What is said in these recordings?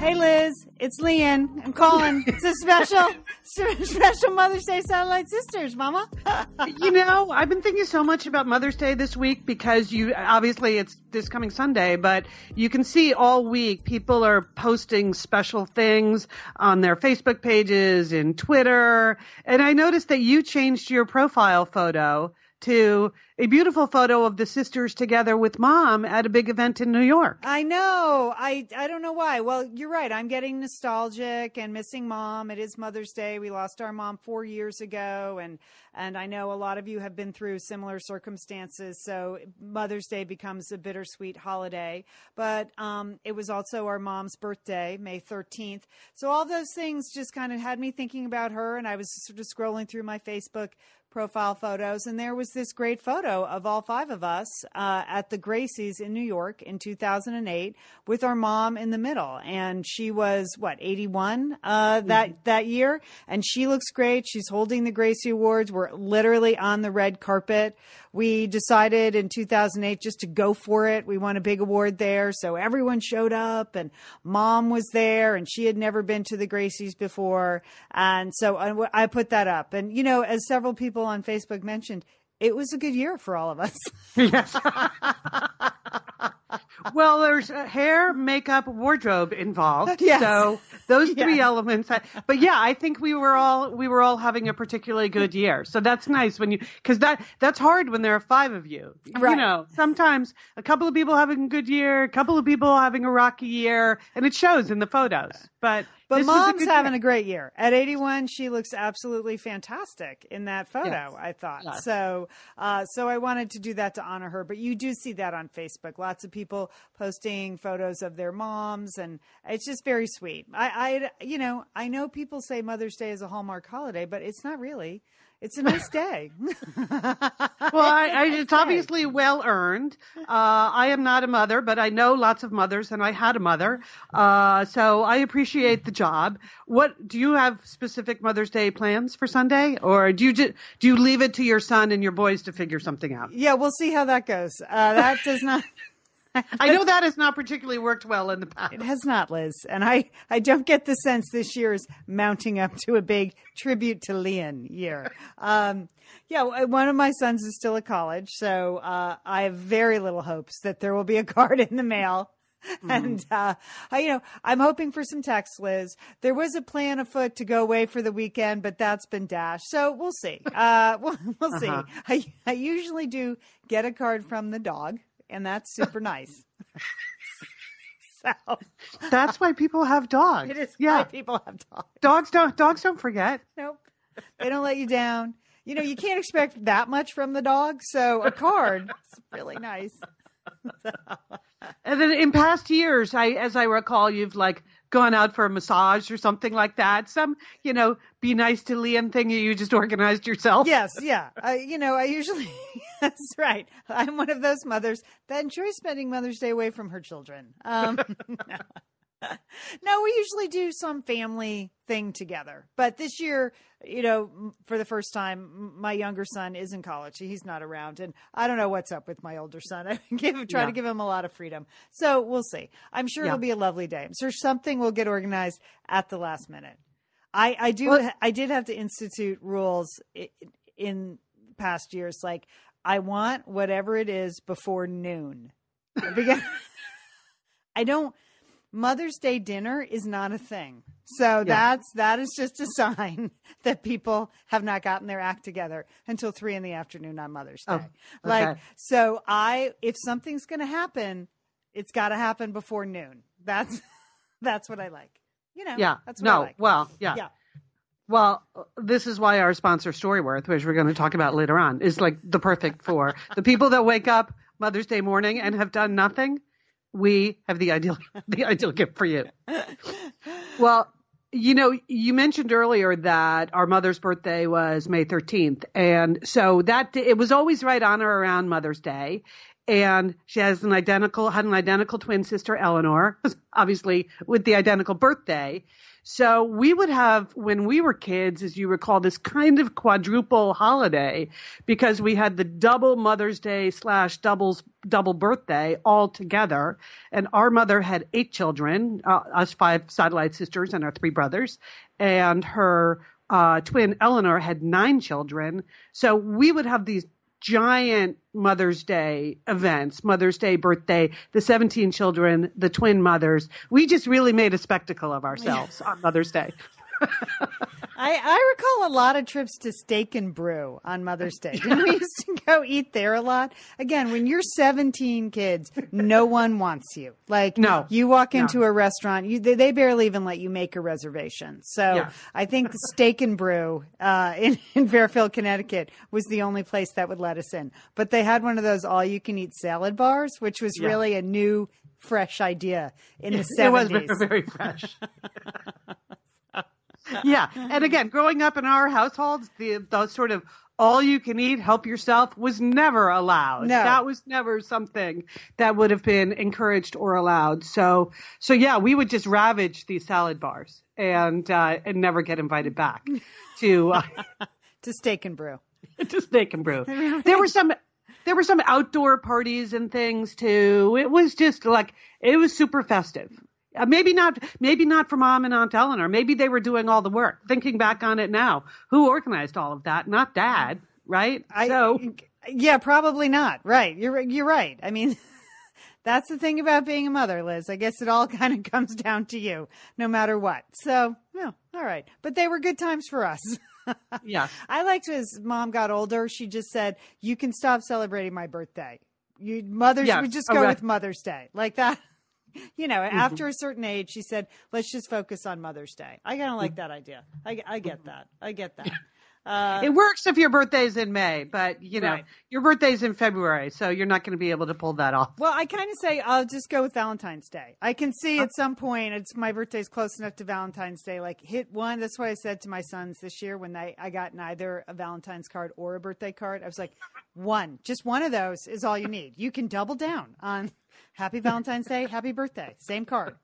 Hey Liz, it's Lian. I'm calling. It's a special, special Mother's Day Satellite Sisters, Mama. you know, I've been thinking so much about Mother's Day this week because you obviously it's this coming Sunday, but you can see all week people are posting special things on their Facebook pages, in Twitter, and I noticed that you changed your profile photo to a beautiful photo of the sisters together with mom at a big event in New York. I know. I I don't know why. Well, you're right. I'm getting nostalgic and missing mom. It is Mother's Day. We lost our mom 4 years ago and and I know a lot of you have been through similar circumstances, so Mother's Day becomes a bittersweet holiday. But um, it was also our mom's birthday, May 13th. So all those things just kind of had me thinking about her and I was sort of scrolling through my Facebook profile photos, and there was this great photo of all five of us uh, at the Gracies in New York in 2008 with our mom in the middle, and she was what 81 uh, that mm-hmm. that year, and she looks great. She's holding the Gracie Awards. We're literally on the red carpet. We decided in 2008 just to go for it. We won a big award there, so everyone showed up, and mom was there, and she had never been to the Gracies before, and so I, I put that up, and you know, as several people people on Facebook mentioned, it was a good year for all of us. yes. well, there's uh, hair, makeup, wardrobe involved. Yes. So those three yes. elements. But yeah, I think we were all we were all having a particularly good year. So that's nice when you because that that's hard when there are five of you. Right. You know, sometimes a couple of people having a good year, a couple of people having a rocky year, and it shows in the photos. But but mom's a having year. a great year. At 81, she looks absolutely fantastic in that photo. Yes. I thought yes. so. Uh, so I wanted to do that to honor her. But you do see that on Facebook. Lots of people posting photos of their moms, and it's just very sweet. I, I, you know, I know people say Mother's Day is a Hallmark holiday, but it's not really. It's a nice day. well, I, I, it's obviously well earned. Uh, I am not a mother, but I know lots of mothers, and I had a mother, uh, so I appreciate the job. What do you have specific Mother's Day plans for Sunday, or do you do you leave it to your son and your boys to figure something out? Yeah, we'll see how that goes. Uh, that does not. I know that has not particularly worked well in the past. It has not, Liz. And I, I don't get the sense this year is mounting up to a big tribute to Lian year. Um, yeah, one of my sons is still at college, so uh, I have very little hopes that there will be a card in the mail. Mm. And uh, I, you know, I'm hoping for some text, Liz. There was a plan afoot to go away for the weekend, but that's been dashed. So we'll see. Uh, we'll, we'll uh-huh. see. I, I usually do get a card from the dog and that's super nice. so that's why people have dogs. It is yeah. why people have dogs. Dogs don't dogs don't forget. Nope. They don't let you down. You know, you can't expect that much from the dog, so a card is really nice. and then in past years, I as I recall, you've like gone out for a massage or something like that. Some, you know, be nice to Lian thing you just organized yourself. Yes, yeah. I, you know, I usually, that's right. I'm one of those mothers that enjoys spending Mother's Day away from her children. Um, no. we usually do some family thing together. But this year, you know, for the first time, my younger son is in college. He's not around, and I don't know what's up with my older son. I give try yeah. to give him a lot of freedom. So we'll see. I'm sure yeah. it'll be a lovely day. I'm sure something will get organized at the last minute. I I do well, I did have to institute rules in past years, like I want whatever it is before noon. I don't Mother's Day dinner is not a thing. So yeah. that's that is just a sign that people have not gotten their act together until three in the afternoon on Mother's oh, Day. Oh, okay. Like so I if something's gonna happen, it's gotta happen before noon. That's that's what I like. You know, yeah. that's what no, I like. Well, yeah. Yeah. Well, this is why our sponsor Storyworth, which we're going to talk about later on, is like the perfect for the people that wake up Mother's Day morning and have done nothing we have the ideal the ideal gift for you. Well, you know, you mentioned earlier that our mother's birthday was May 13th, and so that it was always right on or around Mother's Day. and she has an identical had an identical twin sister Eleanor, obviously with the identical birthday. So we would have, when we were kids, as you recall, this kind of quadruple holiday because we had the double Mother's Day slash doubles double birthday all together. And our mother had eight children, uh, us five satellite sisters and our three brothers, and her uh, twin Eleanor had nine children. So we would have these giant Mother's Day events, Mother's Day, birthday, the 17 children, the twin mothers. We just really made a spectacle of ourselves on Mother's Day. I, I recall a lot of trips to Steak and Brew on Mother's Day. Didn't we used to go eat there a lot? Again, when you're 17 kids, no one wants you. Like, no, you walk into no. a restaurant, you they, they, barely even let you make a reservation. So yeah. I think Steak and Brew uh, in, in Fairfield, Connecticut, was the only place that would let us in. But they had one of those all-you-can-eat salad bars, which was yeah. really a new, fresh idea in the 70s. It was very fresh. yeah. And again, growing up in our households, the, the sort of all you can eat, help yourself was never allowed. No. That was never something that would have been encouraged or allowed. So, so yeah, we would just ravage these salad bars and, uh, and never get invited back to, uh, to steak and brew. to steak and brew. There were some, there were some outdoor parties and things too. It was just like, it was super festive. Uh, maybe not maybe not for mom and aunt eleanor. Maybe they were doing all the work thinking back on it now. Who organized all of that? Not dad right? I, so yeah probably not. Right. You're you're right. I mean that's the thing about being a mother liz. I guess it all kind of comes down to you no matter what. So no all right. But they were good times for us. Yeah. I liked as mom got older she just said you can stop celebrating my birthday. You mothers we just go with mother's day. Like that you know, mm-hmm. after a certain age, she said, let's just focus on Mother's Day. I kind of like that idea. I, I get that. I get that. Uh, it works if your birthday's in May, but you know, right. your birthday's in February, so you're not going to be able to pull that off. Well, I kind of say I'll just go with Valentine's Day. I can see at some point it's my birthday's close enough to Valentine's Day. Like hit one. That's what I said to my sons this year when they I got neither a Valentine's card or a birthday card. I was like, one, just one of those is all you need. You can double down on Happy Valentine's Day, happy birthday. Same card.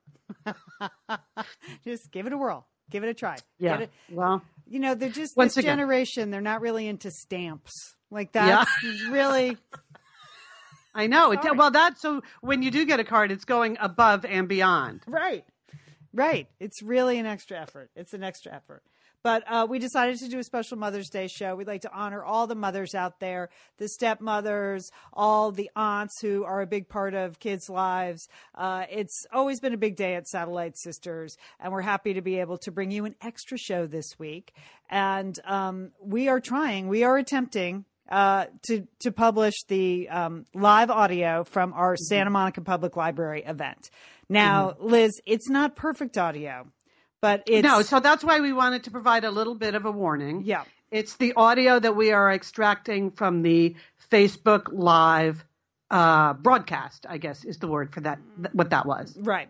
just give it a whirl. Give it a try. Yeah. It, well, you know, they're just this again. generation. They're not really into stamps. Like that's yeah. really. I know. It, well, that's so when you do get a card, it's going above and beyond. Right. Right. It's really an extra effort. It's an extra effort. But uh, we decided to do a special Mother's Day show. We'd like to honor all the mothers out there, the stepmothers, all the aunts who are a big part of kids' lives. Uh, it's always been a big day at Satellite Sisters, and we're happy to be able to bring you an extra show this week. And um, we are trying, we are attempting uh, to to publish the um, live audio from our mm-hmm. Santa Monica Public Library event. Now, mm-hmm. Liz, it's not perfect audio. But it's no, so that's why we wanted to provide a little bit of a warning. Yeah. It's the audio that we are extracting from the Facebook Live uh, broadcast, I guess is the word for that, what that was. Right.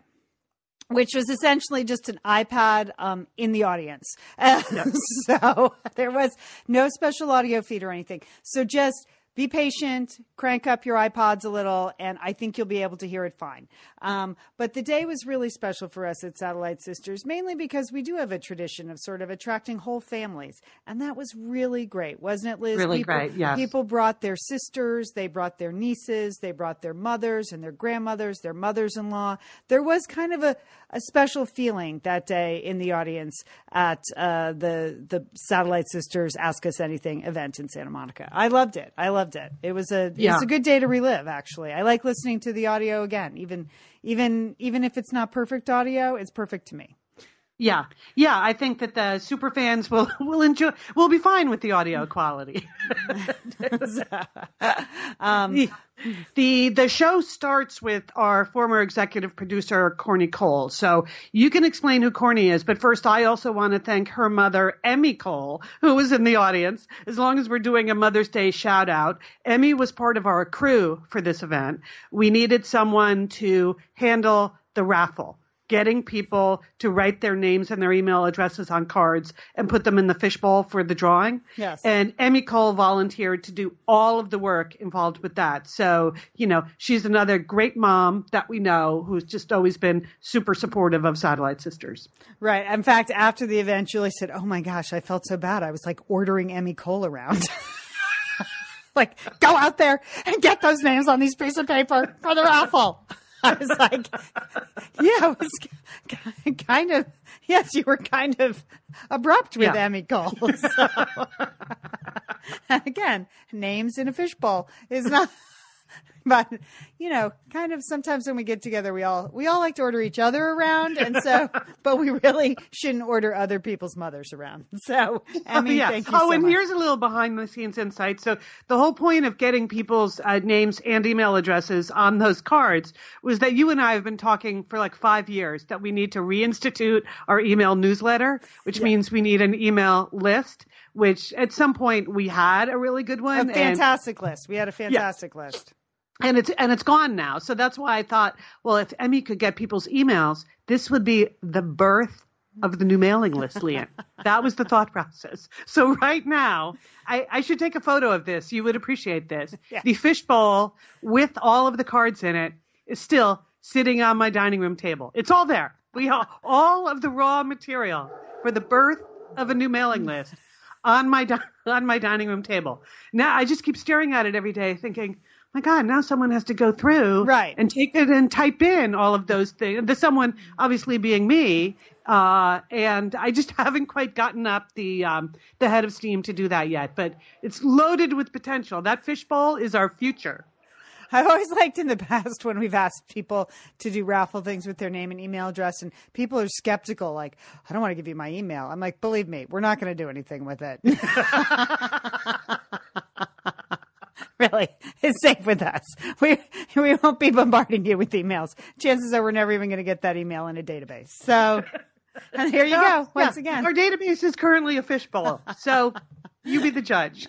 Which was essentially just an iPad um, in the audience. Yep. so there was no special audio feed or anything. So just be patient, crank up your iPods a little, and I think you'll be able to hear it fine. Um, but the day was really special for us at Satellite Sisters, mainly because we do have a tradition of sort of attracting whole families. And that was really great, wasn't it, Liz? Really people, great, yes. People brought their sisters, they brought their nieces, they brought their mothers and their grandmothers, their mothers in law. There was kind of a, a special feeling that day in the audience at uh, the, the Satellite Sisters Ask Us Anything event in Santa Monica. I loved it. I loved loved it. It was a yeah. it was a good day to relive. Actually, I like listening to the audio again, even even even if it's not perfect audio, it's perfect to me. Yeah, yeah, I think that the super fans will will enjoy. Will be fine with the audio quality. um, the, the the show starts with our former executive producer Corny Cole. So you can explain who Corny is, but first I also want to thank her mother Emmy Cole, who was in the audience. As long as we're doing a Mother's Day shout out, Emmy was part of our crew for this event. We needed someone to handle the raffle getting people to write their names and their email addresses on cards and put them in the fishbowl for the drawing. Yes. And Emmy Cole volunteered to do all of the work involved with that. So, you know, she's another great mom that we know who's just always been super supportive of Satellite Sisters. Right. In fact, after the event, Julie said, Oh my gosh, I felt so bad. I was like ordering Emmy Cole around. like, go out there and get those names on these pieces of paper for the raffle. I was like, yeah, it was kind of, yes, you were kind of abrupt with Yeah. Emmy Cole. So. Again, names in a fishbowl is not, but you know, kind of sometimes when we get together, we all, we all like to order each other around. And so, but we really shouldn't order other people's mothers around. So, Emmy, yeah. thank you oh, so and much. here's a little behind the scenes insight. So the whole point of getting people's uh, names and email addresses on those cards was that you and I have been talking for like five years that we need to reinstitute our email newsletter, which means we need an email list. Which at some point we had a really good a one, and fantastic list. We had a fantastic list. And it's and it's gone now. So that's why I thought, well, if Emmy could get people's emails, this would be the birth of the new mailing list, Lian. that was the thought process. So right now, I, I should take a photo of this. You would appreciate this. Yeah. The fishbowl with all of the cards in it is still sitting on my dining room table. It's all there. We have all of the raw material for the birth of a new mailing list on my di- on my dining room table. Now I just keep staring at it every day, thinking, "My God, now someone has to go through Right. and take it and type in all of those things." The someone obviously being me, uh, and I just haven't quite gotten up the um, the head of steam to do that yet. But it's loaded with potential. That fishbowl is our future. I've always liked in the past when we've asked people to do raffle things with their name and email address, and people are skeptical, like, I don't want to give you my email. I'm like, believe me, we're not going to do anything with it. really, it's safe with us. We we won't be bombarding you with emails. Chances are we're never even going to get that email in a database. So, and here you go. Once Yeah. again, our database is currently a fishbowl. So you be the judge.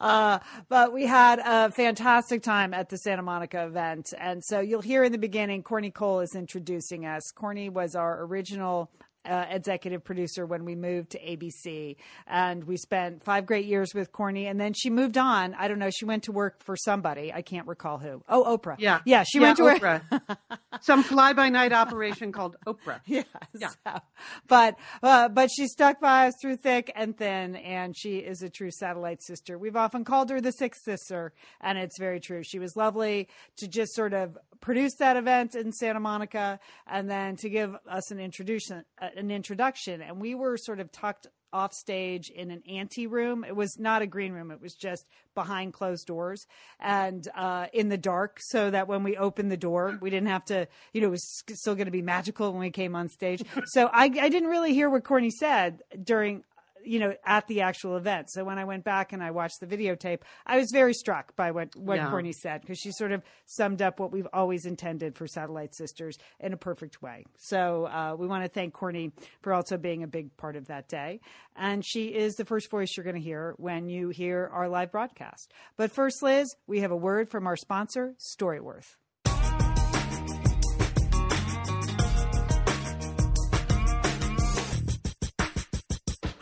Uh, but we had a fantastic time at the Santa Monica event. And so you'll hear in the beginning, Corny Cole is introducing us. Corny was our original uh, executive producer when we moved to ABC. And we spent five great years with Corny. And then she moved on. I don't know. She went to work for somebody. I can't recall who. Oh, Oprah. Yeah. Yeah. She went to work. Oprah. Some fly by night operation called Oprah. Yes. Yeah. So, but uh, but she stuck by us through thick and thin, and she is a true satellite sister. We've often called her the sixth sister, and it's very true. She was lovely to just sort of produce that event in Santa Monica, and then to give us an introduction, uh, an introduction, and we were sort of tucked off stage in an ante room. It was not a green room. It was just behind closed doors and uh, in the dark so that when we opened the door, we didn't have to, you know, it was still going to be magical when we came on stage. So I, I didn't really hear what Courtney said during, you know, at the actual event. So when I went back and I watched the videotape, I was very struck by what, what Yeah. Courtney said because she sort of summed up what we've always intended for Satellite Sisters in a perfect way. So uh, we want to thank Courtney for also being a big part of that day. And she is the first voice you're going to hear when you hear our live broadcast. But first, Liz, we have a word from our sponsor, Storyworth.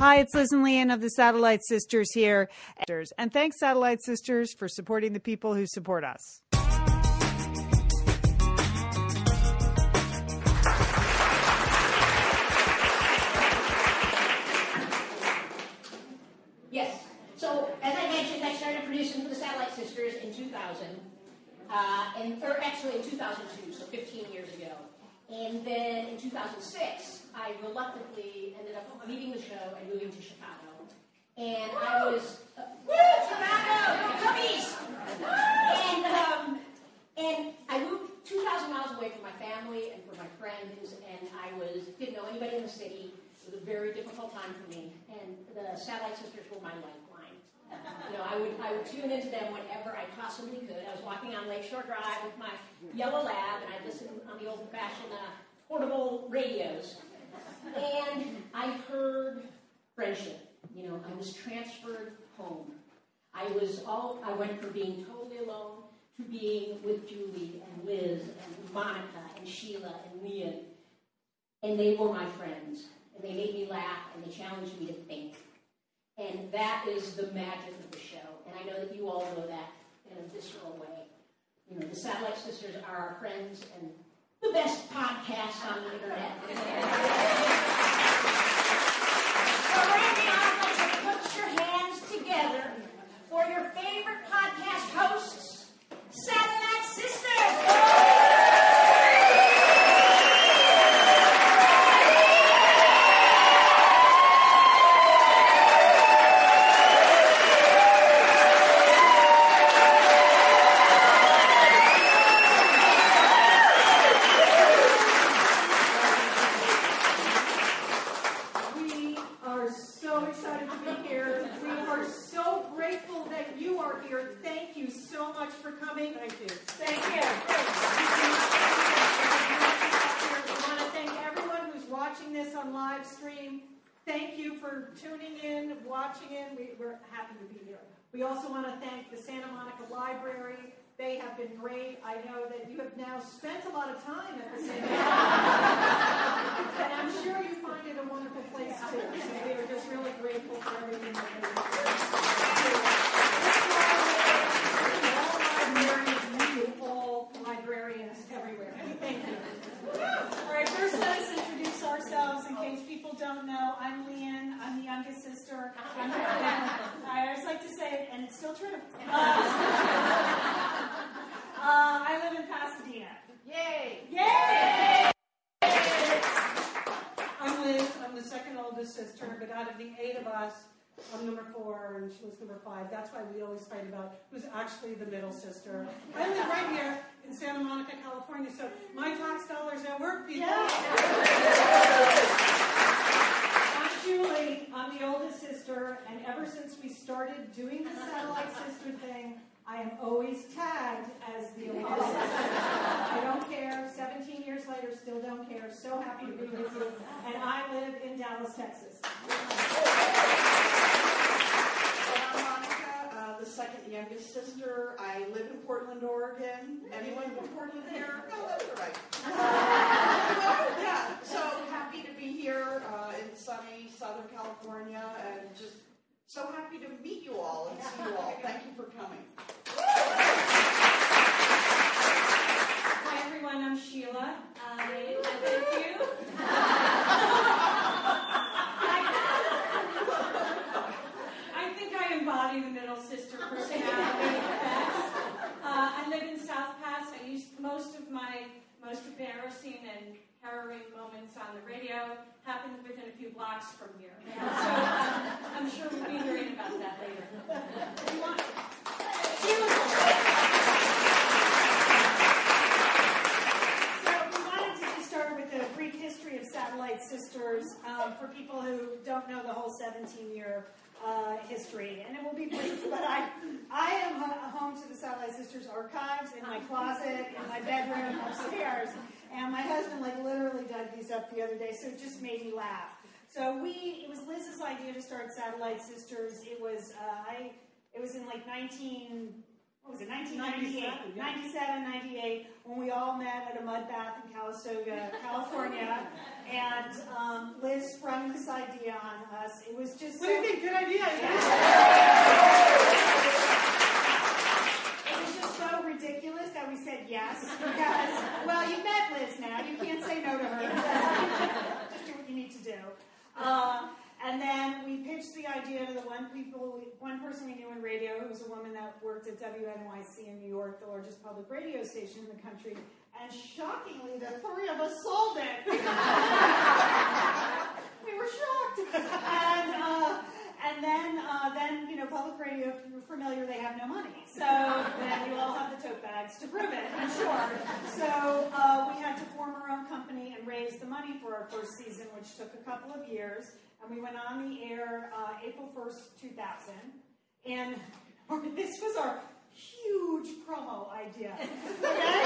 Hi, it's Liz and Lian of the Satellite Sisters here. And thanks, Satellite Sisters, for supporting the people who support us. Yes. So, as I mentioned, I started producing for the Satellite Sisters in 2000, uh, and or actually in 2002, so 15 years ago. And then in 2006, I reluctantly ended up leaving the show and moving to Chicago. And I was uh, woo, Chicago, puppies. And um, and I moved 2,000 miles away from my family and from my friends, and I was didn't know anybody in the city. It was a very difficult time for me, and the Satellite Sisters were my lifeline. You know, I would I would tune into them whenever I possibly could. I was walking on Lakeshore Drive with my yellow lab, and I'd listen on the old-fashioned uh, portable radios. And I heard friendship. You know, I was transferred home. I was all. I went from being totally alone to being with Julie and Liz and Monica and Sheila and Lian. And they were my friends. And they made me laugh and they challenged me to think. And that is the magic of the show. And I know that you all know that in a visceral way. You know, the Satellite Sisters are our friends and the best podcast on the internet. so right now, I'd like to put your hands together for your favorite podcast hosts, Satellite Sisters. We are so excited to be here. We are so grateful that you are here. Thank you so much for coming. Thank you. Thank you. We want to thank everyone who's watching this on live stream. Thank you for tuning in, watching in. We, we're happy to be here. We also want to thank the Santa Monica Library. They have been great. I know that you have now spent a lot of time at the Santa Monica and I'm sure you find it a wonderful place too. So we are just really grateful for everything that they do. All librarians, you all librarians everywhere. Thank you. All right, first let us introduce ourselves in case people don't know. I'm Lian. I'm the youngest sister. I'm I always like to say it, and it's still true. Uh, uh, I live in Pasadena. Yay! Yay! I'm Liz. I'm the second oldest sister, but out of the eight of us, I'm number four and she was number five. That's why we always fight about who's actually the middle sister. I live right here in Santa Monica, California, so my tax dollars at work, people. I'm Julie. I'm the oldest sister, and ever since we started doing the satellite sister thing, I am always tagged as the sister. I don't care. 17 years later, still don't care. So happy to be with you. And I live in Dallas, Texas. I'm Monica, uh, the second youngest sister. I live in Portland, Oregon. Anyone from Portland here? No, that's all right. Yeah, so happy to be here uh, in sunny Southern California and just so happy to meet you all and see you all. Thank you for coming. Hi everyone, I'm Sheila. I live you. I think I embody the middle sister personality best. Uh, I live in South Pas. I used most of my most embarrassing and harrowing moments on the radio happened within a few blocks from here. So um, I'm sure we'll be hearing about that later. So we wanted to just start with a brief history of Satellite Sisters um, for people who don't know the whole 17-year uh, history, and it will be brief. But I, I am ho- home to the Satellite Sisters archives in my closet, in my bedroom upstairs, and my husband like literally dug these up the other day, so it just made me laugh. So we, it was Liz's idea to start Satellite Sisters. It was uh, I, it was in like 19 what was it, 1998, 97, 98, when we all met at a mud bath in Calistoga, California, and um, Liz sprung this idea on us. It was just What do you think? Good idea. It was just so ridiculous that we said yes because, well, you met Liz now. You can't say no to her. just do what you need to do. Uh, and then we pitched the idea to the one people, one person we knew in radio, who was a woman that worked at WNYC in New York, the largest public radio station in the country. And shockingly, the three of us sold it. we were shocked. and uh, and then uh, then you know public radio, if you're familiar, they have no money. So then you all have the tote bags to prove it. I'm sure. So uh, we had to form our own company and raise the money for our first season, which took a couple of years. And we went on the air uh, April 1st, 2000. And this was our huge promo idea. Okay?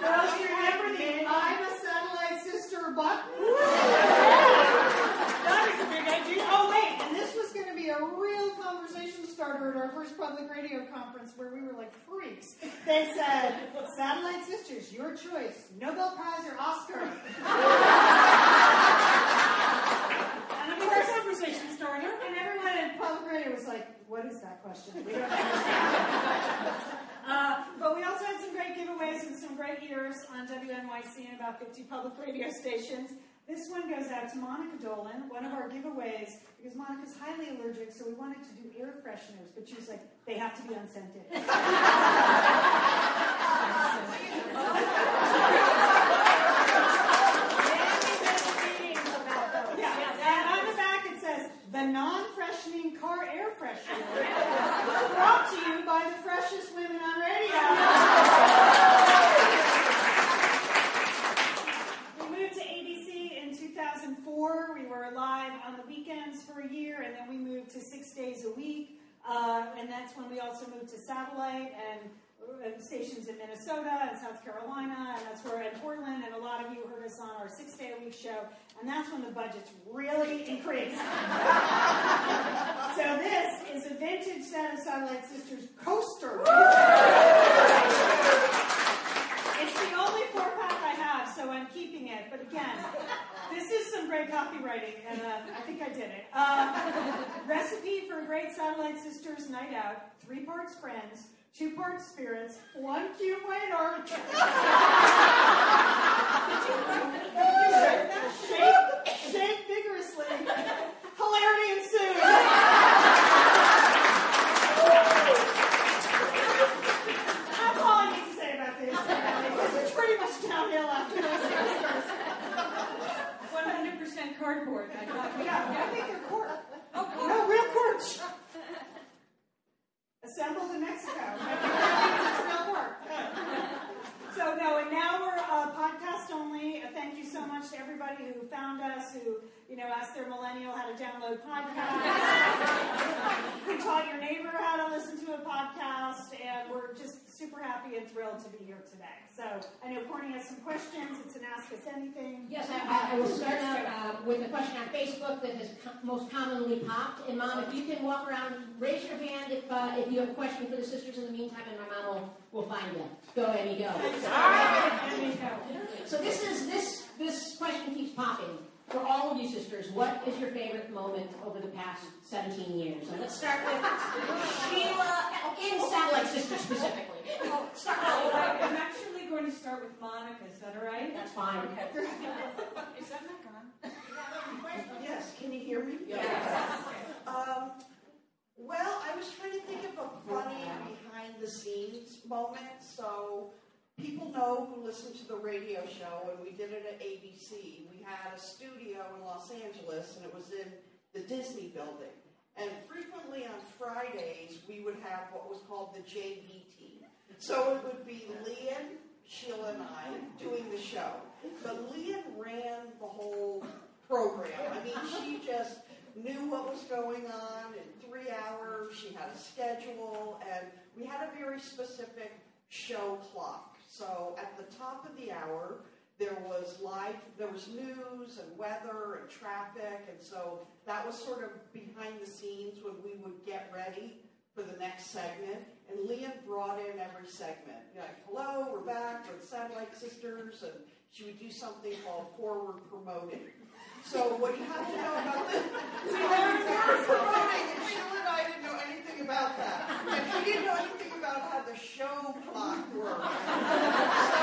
Girls, you remember the I'm a satellite sister button? That is a big idea. Oh, wait, and this was going to be a real conversation starter at our first public radio conference where we were like freaks. They said, Satellite Sisters, your choice, Nobel Prize or Oscar. and I mean, Our and everyone in public radio was like, what is that question? We don't understand. uh, but we also had some great giveaways and some great years on WNYC and about 50 public radio stations. This one goes out to Monica Dolan, one of our giveaways, because Monica's highly allergic, so we wanted to do air fresheners, but she was like, they have to be unscented. Yeah, and on the back it says, the non-freshening car air freshener, brought to you by the freshest women on radio. We moved to ABC in 2004. We were live on the weekends for a year, and then we moved to six days a week. Uh, and that's when we also moved to satellite and uh, stations in Minnesota and South Carolina, and that's where in Portland. And a lot of you heard us on our six day a week show, and that's when the budgets really increased. so this is a vintage set of Satellite Sisters coaster. It's the only four pack I have, so I'm keeping it. But again, this is some great copywriting, and uh, I think I did it. Um, recipe for a great Satellite Sisters night out: three parts friends, two parts spirits, one cute white artichoke. shake, shake vigorously. Hilarity ensues. That's all I need to say about this. This is pretty much downhill after this. 100% cardboard. I got Yeah, I think they're court. Oh, cool. No, real court. Assembled in Mexico. It's real work. So no, and now we're uh, podcast only. Uh, thank you so much to everybody who found us, who you know asked their millennial how to download podcasts, who taught your neighbor how to listen to a podcast, and we're just super happy and thrilled to be here today. So I know Courtney has some questions. It's an Ask Us Anything. Yes, I, I, will start out uh, with a question on Facebook that has most commonly popped. And mom, if you can walk around, raise your hand if uh, if you have a question for the sisters in the meantime, and my mom will, will find you. Go, Amy, go. So this is this this question keeps popping for all of you sisters. What is your favorite moment over the past 17 years? Let's start with Sheila in Satellite Sisters specifically. Start Oh, with I- I'm actually going to start with Monica. Is that all right? That's fine. Is that not gone? Yes, can you hear me? Yes. Um, well, I was trying to think of a funny behind the scenes moment. So people know who listen to the radio show, and we did it at ABC. We had a studio in Los Angeles, and it was in the Disney building. And frequently on Fridays, we would have what was called the JV team. So it would be Lian, Sheila, and I doing the show. But Lian ran the whole program. I mean, she just knew what was going on in three hours. She had a schedule, and we had a very specific show clock. So at the top of the hour, there was live, there was news and weather and traffic, and so that was sort of behind the scenes when we would get ready for the next segment. Lian brought in every segment. Like, hello, we're back with Satellite Sisters, and she would do something called forward promoting. So what you have to know about this, forward promoting, and Sheila and I didn't know anything about that. And we didn't know anything about how the show clock worked. So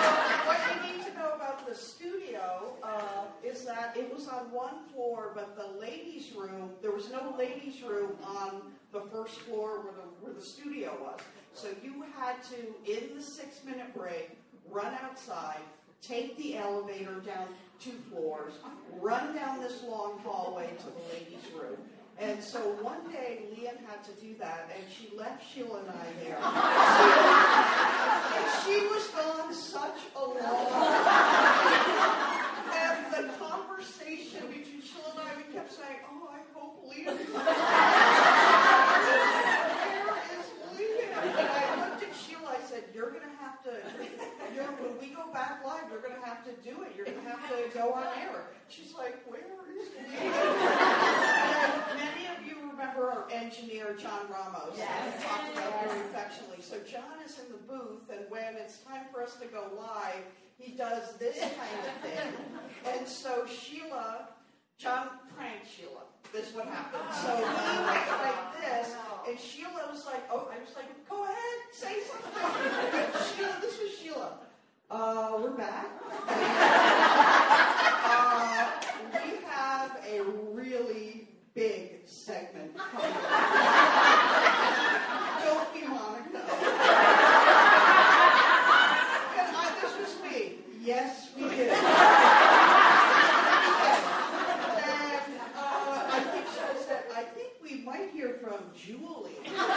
what you need to know about the studio uh, is that it was on one floor, but the ladies' room, there was no ladies' room on the first floor where the, where the studio was. So you had to, in the six minute break, run outside, take the elevator down two floors, run down this long hallway to the ladies' room. And so one day, Lian had to do that, and she left Sheila and I there. and she was gone such a long time. And the conversation between Sheila and I, we kept saying, oh, I hope Lian where is Lian? And I looked at Sheila, I said, you're going to have to, you're, when we go back live, you're going to do it. You're going to have to go on air. She's like, where is? And many of you remember our engineer, John Ramos, we talked about very affectionately. So John is in the booth, and when it's time for us to go live, he does this kind of thing. And so Sheila, John pranked Sheila. This is what happened. So he went like this, and Sheila was like, oh, I was like, go ahead, say something. Sheila, this was Sheila. Uh, we're back. Uh, we have a really big segment coming. Don't be Monica. And I, this was me. Yes, we did. And uh, I think she said, I think we might hear from Julie. And so it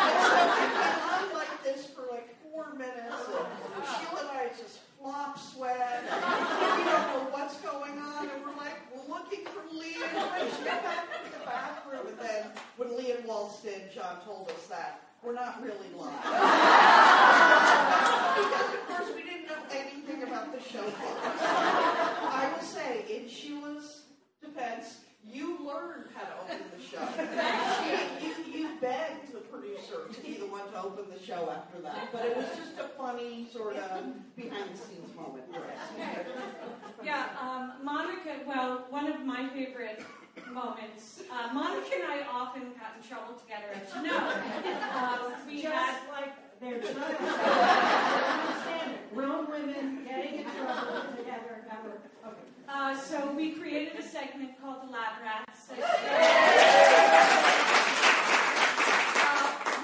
went on like this for like four minutes, and Sheila and I just flop sweat. We don't know what's going on, and we're like looking for Lian. When she got back the bathroom, and then when Lian waltzed in, John told us that we're not really live. because of course we didn't know anything about the show. I will say, in Sheila's defense, you learned how to open the show. She, you, you begged the producer to be the one to open the show after that. But it was just a funny sort of behind the scenes moment for us. Yeah, um, Monica, well, one of my favorite moments, uh, Monica and I often got in trouble together, as you know. We Just had, like to understand. Grown women getting in trouble together. Okay. uh, so we created a segment called the Lab Rats. uh,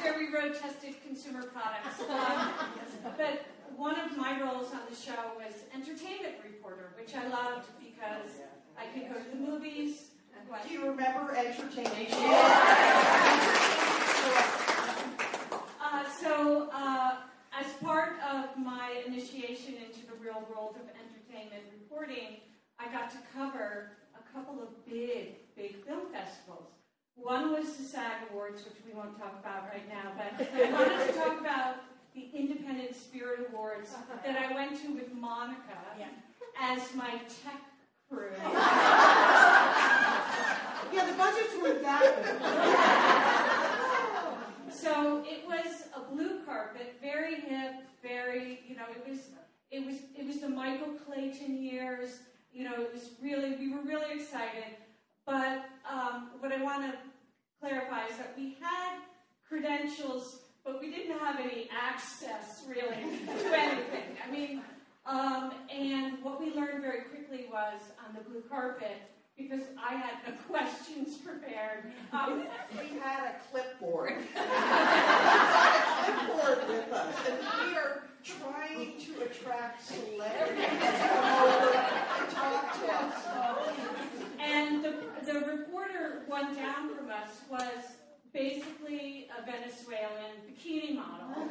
where we road tested consumer products. Um, but one of my roles on the show was entertainment reporter, which I loved because I could go to the movies. Do you remember entertaining? Uh, so, uh, as part of my initiation into the real world of entertainment reporting, I got to cover a couple of big, big film festivals. One was the SAG Awards, which we won't talk about right now, but I wanted to talk about the Independent Spirit Awards that I went to with Monica as my tech crew. Yeah, the budgets weren't that big. So it was a blue carpet, very hip, very, you know, it was it was it was the Michael Clayton years. You know, it was really we were really excited. But um, what I want to clarify is that we had credentials, but we didn't have any access really to anything. I mean, um, and what we learned very quickly was on the blue carpet because I had no questions prepared. Um, We had a clipboard. we had a clipboard with us, and we are trying to attract celebrities to come over and talk to us. And the, the reporter one down from us was basically a Venezuelan bikini model um,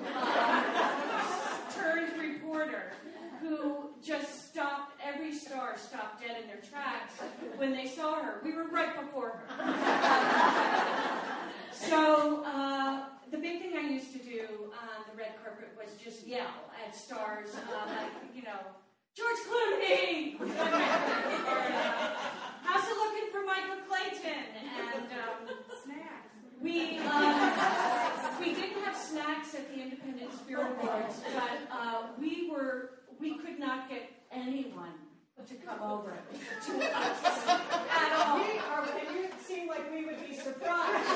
turned reporter who just stopped, every star stopped dead in their tracks when they saw her. We were right before her. so uh, the big thing I used to do on the red carpet was just yell at stars, uh, like, you know, George Clooney! or, uh, How's it looking for Michael Clayton? And um, snacks. We um, we didn't have snacks at the Independent Spirit Awards, but uh, we were we could not get anyone to come over to us at all. We are, and you seem like we would be surprised.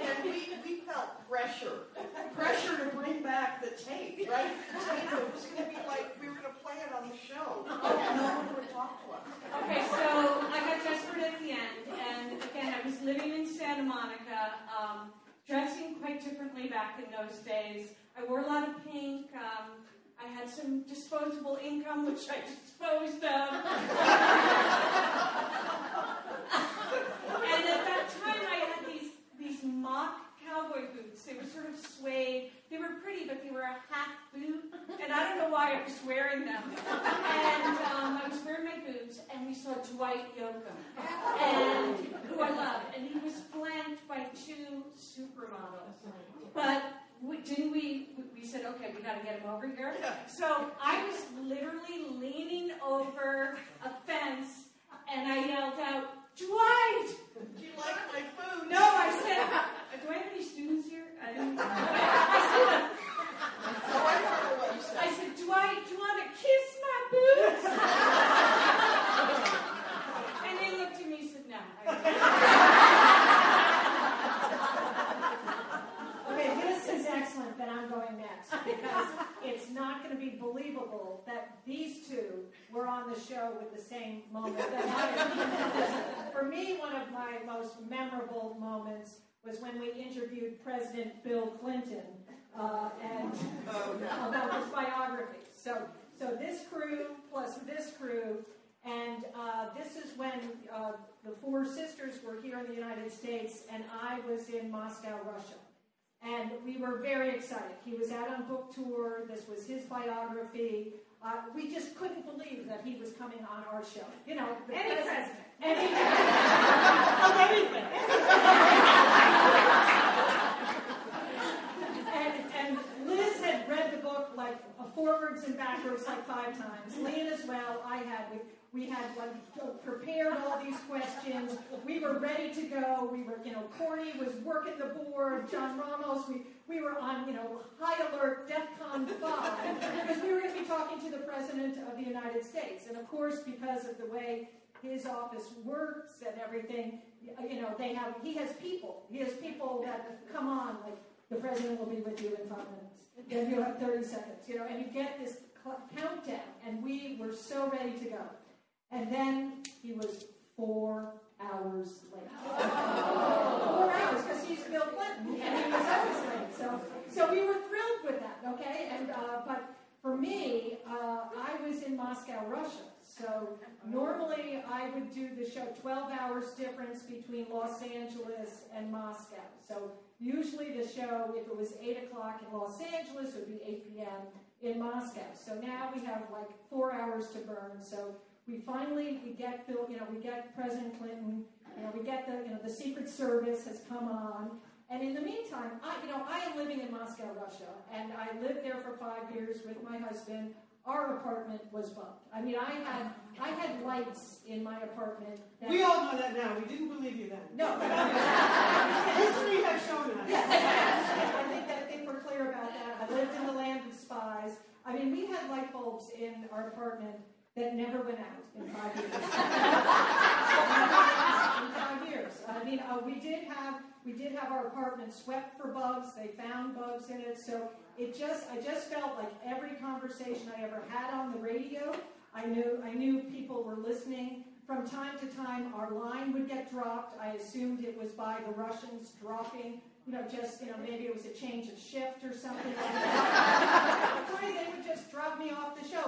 And we, we felt pressure. Pressure to bring back the tape, right? The tape it was going to be like, we were going to play it on the show. No one would talk to us. Okay, so I got desperate at the end, and again, I was living in Santa Monica, um, dressing quite differently back in those days. I wore a lot of pink. Um, I had some disposable income, which I disposed of. and at that time, I had these these mock cowboy boots. They were sort of suede. They were pretty, but they were a half boot, and I don't know why I was wearing them. And um, I was wearing my boots, and we saw Dwight Yoakam, and who I love, and he was flanked by two supermodels. But we, didn't we? We said, okay, we got to get him over here. So I was literally leaning over a fence, and I yelled out, Dwight! Do you like my food? No, I said, uh, do I have any students here? I said, Oh, I heard what you said. I said, Dwight, do you want to kiss my boots? and he looked at me and said, no. Okay, this is excellent that I'm going next because it's not going to be believable that these two were on the show with the same moment. That I, for me, one of my most memorable moments was when we interviewed President Bill Clinton uh, and Oh, no. about his biography. So, so this crew plus this crew, and uh, this is when uh, the four sisters were here in the United States, and I was in Moscow, Russia. And we were very excited. He was out on book tour. This was his biography. Uh, we just couldn't believe that he was coming on our show. You know, the Any pres- president. Any Of anything. and, and Liz had read the book like forwards and backwards like five times. Lian as well. I had. We, had like prepared all these questions. We were ready to go. We were, you know, Corny was working the board. John Ramos. We we were on, you know, high alert, DEFCON five, because we were going to be talking to the president of the United States. And of course, because of the way his office works and everything, you know, they have. He has people. He has people that come on like the president will be with you in five minutes. Then you have 30 seconds, you know, and you get this countdown, and we were so ready to go. And then he was four hours late. Four hours, because he's Bill Clinton, and he was always late. So, so we were thrilled with that, okay? And uh, but for me, uh, I was in Moscow, Russia. So normally I would do the show 12 hours difference between Los Angeles and Moscow. So usually the show, if it was 8 o'clock in Los Angeles, it would be 8 p.m. in Moscow. So now we have like four hours to burn. So we finally we get Bill, you know, we get President Clinton, you know, we get the you know the Secret Service has come on. And in the meantime, I, you know, I am living in Moscow, Russia, and I lived there for five years with my husband. Our apartment was bumped. I mean, I had I had lights in my apartment. That, We all know that now. We didn't believe you then. no, History has shown us. I think that I think we're clear about that. I lived in the land of spies. I mean, we had light bulbs in our apartment that never went out in five years. in five years. I mean, uh, we did have we did have our apartment swept for bugs. They found bugs in it, so it just I just felt like every conversation I ever had on the radio, I knew I knew people were listening. From time to time, our line would get dropped. I assumed it was by the Russians dropping, you know, just you know maybe it was a change of shift or something like that. Or they would just drop me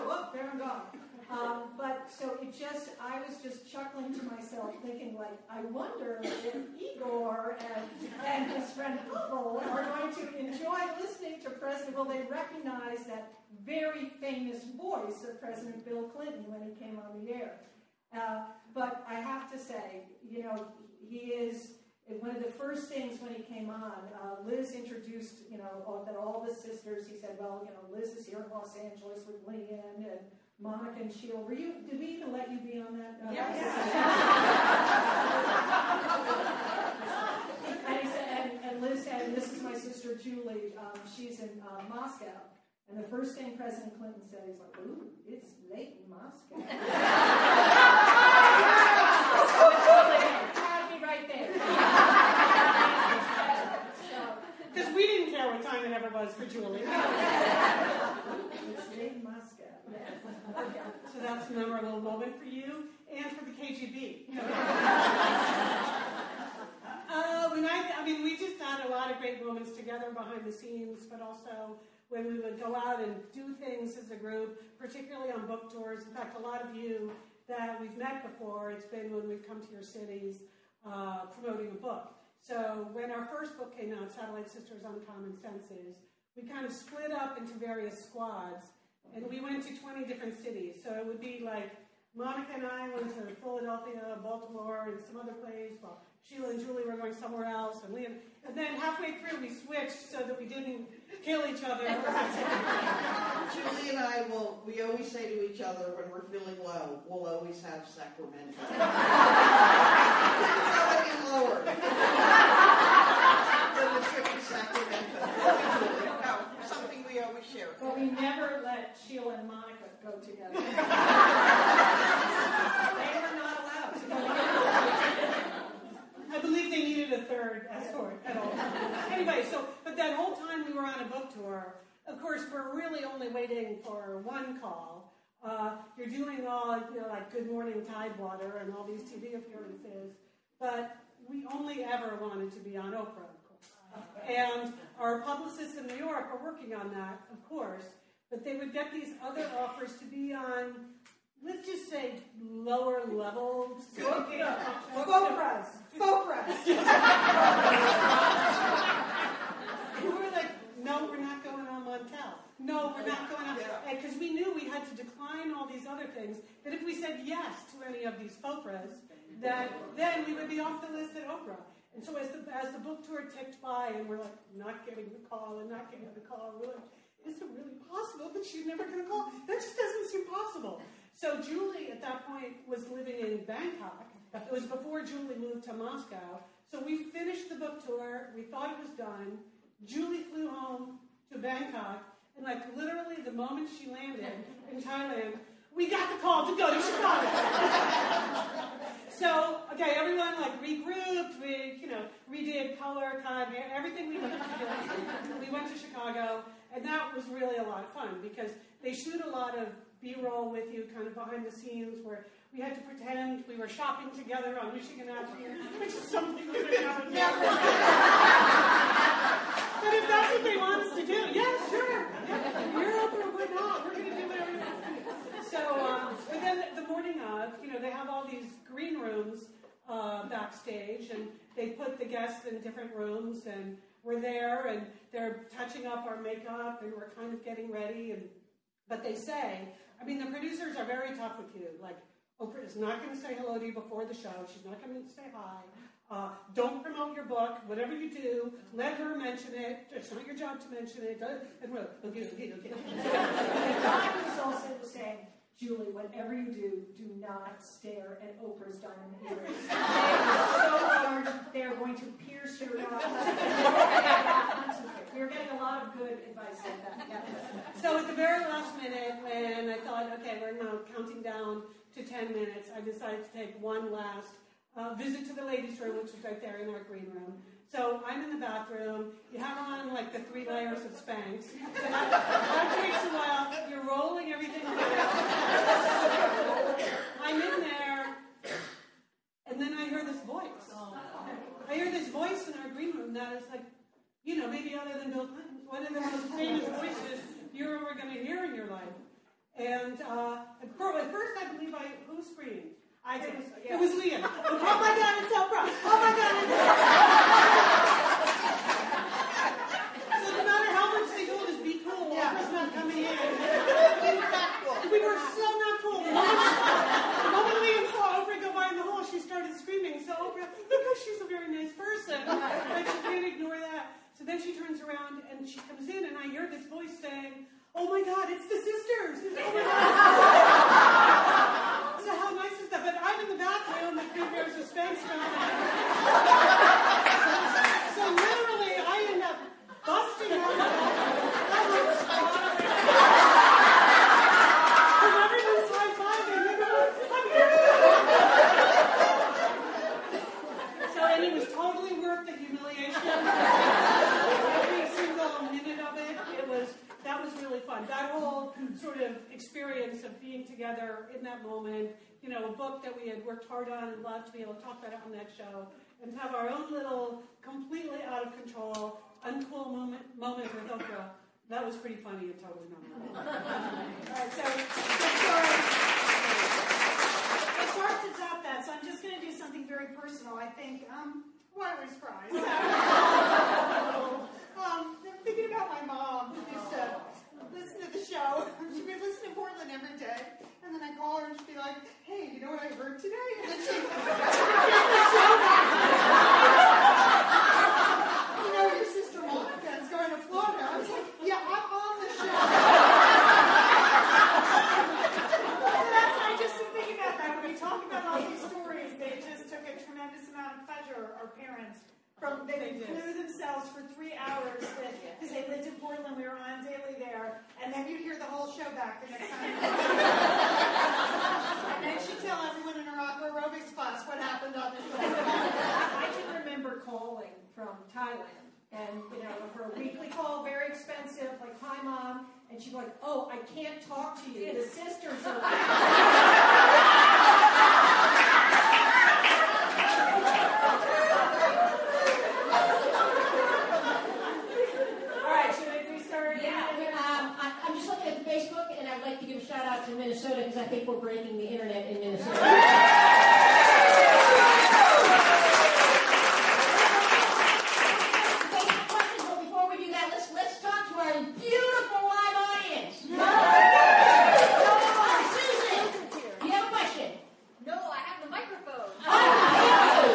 Oh, there I'm gone. Um, but so it just, I was just chuckling to myself, thinking like, I wonder if Igor and, and his friend Hubble are going to enjoy listening to President. Will they recognize that very famous voice of President Bill Clinton when he came on the air? Uh, but I have to say, you know, he is one of the first things when he came on. Uh, Liz introduced, you know, all, that all the sisters. He said, "Well, you know, Liz is here in Los Angeles with Lian and Monica and Sheila. Were you? Did we even let you be on that? Uh, and he said, and, and Liz said, and this is my sister Julie. Um, she's in uh, Moscow. And the first thing President Clinton said, he's like, "Ooh, it's late in Moscow." Had me right there. So, Because we didn't care what time it ever was for Julie. it's in Moscow. So that's a memorable moment for you and for the KGB. Uh, when I, I mean, we just had a lot of great moments together behind the scenes, but also when we would go out and do things as a group, particularly on book tours. In fact, a lot of you that we've met before, it's been when we've come to your cities uh, promoting a book. So when our first book came out, Satellite Sisters Uncommon Senses, we kind of split up into various squads, and we went to 20 different cities. So it would be like Monica and I went to Philadelphia, Baltimore, and some other place, while Sheila and Julie were going somewhere else, and Lian. And then halfway through, we switched so that we didn't kill each other. Julie and I will we always say to each other when we're feeling low, we'll always have Sacramento. Going lower than the trip to Sacramento. No, something we always share. But we never let Sheila and Monica go together. they were not allowed to go I a third escort at all. anyway, so but that whole time we were on a book tour, of course, we're really only waiting for one call. Uh, you're doing all you know, like Good Morning Tidewater and all these TV appearances, but we only ever wanted to be on Oprah, of course. And our publicists in New York are working on that, of course. But they would get these other offers to be on, let's just say, lower level. Focus. Focus. we were like, no, we're not going on Montel. No, we're not going on. Because we knew we had to decline all these other things. That if we said yes to any of these Oprahs, that then we would be off the list at Oprah. And so as the, as the book tour ticked by and we're like, not getting the call and not getting the call, we're like, is it really possible that she's never going to call? That just doesn't seem possible. So Julie at that point was living in Bangkok. It was before Julie moved to Moscow. So we finished the book tour. We thought it was done. Julie flew home to Bangkok, and like literally the moment she landed in Thailand, we got the call to go to Chicago. so okay, everyone like regrouped. We you know redid color, cut, everything we needed to. We went to Chicago, and that was really a lot of fun because they shoot a lot of B-roll with you, kind of behind the scenes, where we had to pretend we were shopping together on Michigan Avenue, which is something we would never But if that's what they want us to do, yeah, sure. Yeah, Europe or why not? We're going to do whatever we want. So, um, but then the morning of, you know, they have all these green rooms uh, backstage, and they put the guests in different rooms, and we're there, and they're touching up our makeup, and we're kind of getting ready, and but they say, I mean, the producers are very tough with you, like. Oprah is not going to say hello to you before the show. She's not going to say hi. Uh, don't promote your book. Whatever you do, let her mention it. It's not your job to mention it. And we're okay, okay, okay. I was also saying, Julie, whatever you do, do not stare at Oprah's diamond earrings. They are so large, they are going to pierce your eyes. we are getting a lot of good advice like that. Yeah. So at the very last minute, when I thought, okay, we're now counting down to 10 minutes, I decided to take one last uh, visit to the ladies' room, which is right there in our green room. So I'm in the bathroom. You have on like the three layers of Spanx. So that, that takes a while. You're rolling everything I'm in there, and then I hear this voice. I hear this voice in our green room that is like, you know, maybe other than Bill Clinton, one of the most famous voices you're ever going to hear in your life. And uh, at first, I believe I who screamed. I did. It was Leah. Oh my God, it's Oprah. Oh my God, it's Oprah. so no matter how much they told us, be cool, Yeah. Oprah's not coming in. we were so not cool. The moment Leah saw Oprah go by in the hall, she started screaming. So Oprah, because she's a very nice person, but she can't ignore that. So then she turns around and she comes in, and I hear this voice saying, Oh my God, it's the sisters. Oh my God. so how nice is that? But I'm in the bathroom with three pairs of Spanx So literally, I end up busting out. Because everyone's high-fiving. I'm here. So, and it was totally worth the humiliation. Every single minute of it, it was that was really fun. That whole sort of experience of being together in that moment, you know, a book that we had worked hard on and loved to be able to talk about it on that show, and to have our own little, completely out of control, uncool moment, moment with Oprah. That was pretty funny and totally normal. All right, so it's hard to top that, so I'm just going to do something very personal. I think, um, why was surprised? um, I'm thinking about my mom who used to listen to the show. She'd be listening to Portland every day. And then I call her and she'd be like, hey, you know what I heard today? And then she'd the show back. you know, your sister Monica is going to Florida. I was like, yeah, I'm on the show. so that's I just thinking about that. When we talk about all these stories, they just took a tremendous amount of pleasure, our parents, from they, they did. themselves for back the next time. and then she'd tell everyone in her aqua aerobics class what happened on the show. I can remember calling from Thailand, and you know, for a weekly call, very expensive. Like, hi, mom, and she'd be like, "Oh, I can't talk to you. The sisters are." All right, should I restart? Yeah, um, I, I'm just looking at Facebook, and I'd like to give a shout out to Minnesota because I think we're breaking the internet in Minnesota. Facebook questions, but before we do that, let's let's talk to our beautiful live audience. Oh, Susan, do you have a question? No, I have the microphone. Oh,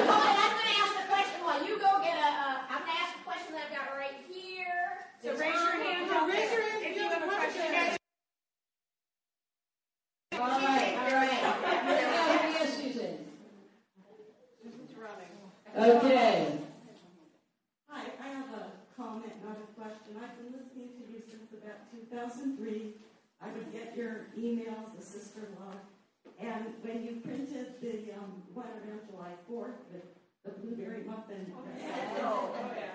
and I'm going to ask a question while you go get a. Uh, I'm going to ask a question that I've got right here. So raise your hand. Now, raise your hand if you have a question. All right, all right. Here we go, here we go, Susan. Okay. Hi, I have a comment, not a question. I've been listening to you since about 2003. I would get your emails, the sister love, and when you printed the um, one around July 4th, the, the blueberry muffin.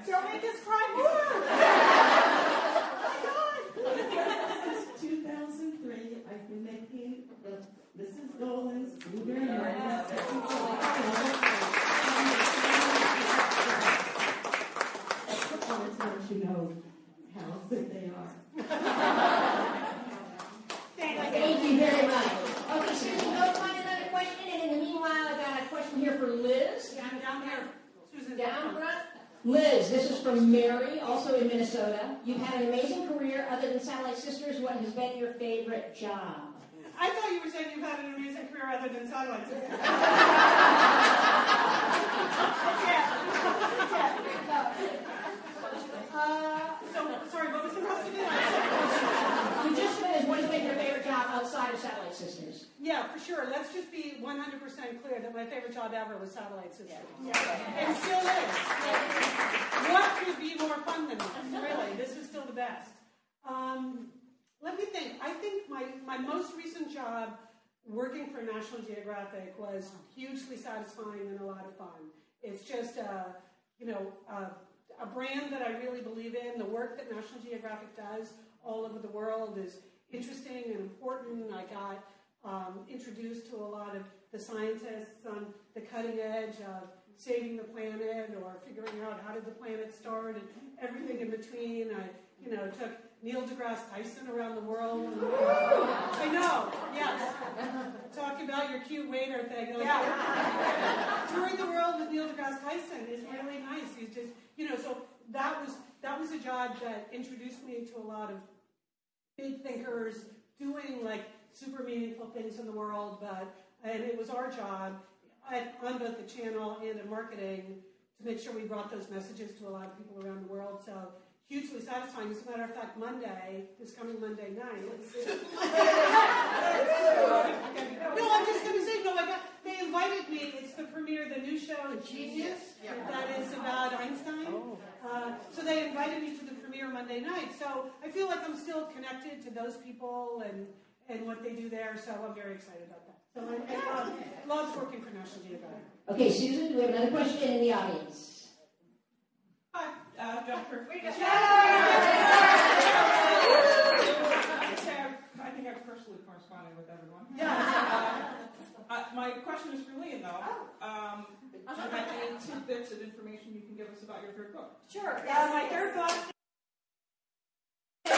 Don't make us cry more. Since 2003, I've been making the Mrs. Dolan's blueberry muffin. I wanted to let you know how good they are. Thank you very much. Okay, Susan, go find another question, and in the meanwhile, I got a question here for Liz. I'm down here. Susan, Down front. Liz, this is from Mary, also in Minnesota. You've had an amazing career. Other than Satellite Sisters, what has been your favorite job? I thought you were saying you've had an amazing career other than satellites. Uh, so, sorry, what was the rest of it? You just finished. What has been your favorite job outside of Satellite Sisters? Yeah, for sure. Let's just be 100% clear that my favorite job ever was Satellite Sisters. And still is. What could be more fun than this? Really, this is still the best. Um, let me think. I think my, my most recent job working for National Geographic was hugely satisfying and a lot of fun. It's just, uh, you know, uh, a brand that I really believe in. The work that National Geographic does all over the world is interesting and important. I got um, introduced to a lot of the scientists on the cutting edge of saving the planet or figuring out how did the planet start and everything in between. I, you know, took Neil deGrasse Tyson around the world. I know, yes. Talking about your cute waiter thing. Like, touring the world with Neil deGrasse Tyson is really nice. He's just, you know, so that was that was a job that introduced me to a lot of big thinkers doing like super meaningful things in the world. But and it was our job at, on both the channel and in marketing to make sure we brought those messages to a lot of people around the world. So hugely satisfying. As a matter of fact, Monday, this coming Monday night. no, I'm just going to say, no, I got, they invited me. It's the premiere of the new show, Genius, that is about Einstein. Uh, so they invited me to the premiere Monday night. So I feel like I'm still connected to those people and, and what they do there. So I'm very excited about that. So I, I love, love working for National Geographic. Okay, Susan, do we have another question in the audience? Uh. I think I've personally corresponded with everyone. Uh, uh, my question is for Lian, though. Um, do you have any tidbits of information you can give us about your third book? Sure. Uh, my third book. I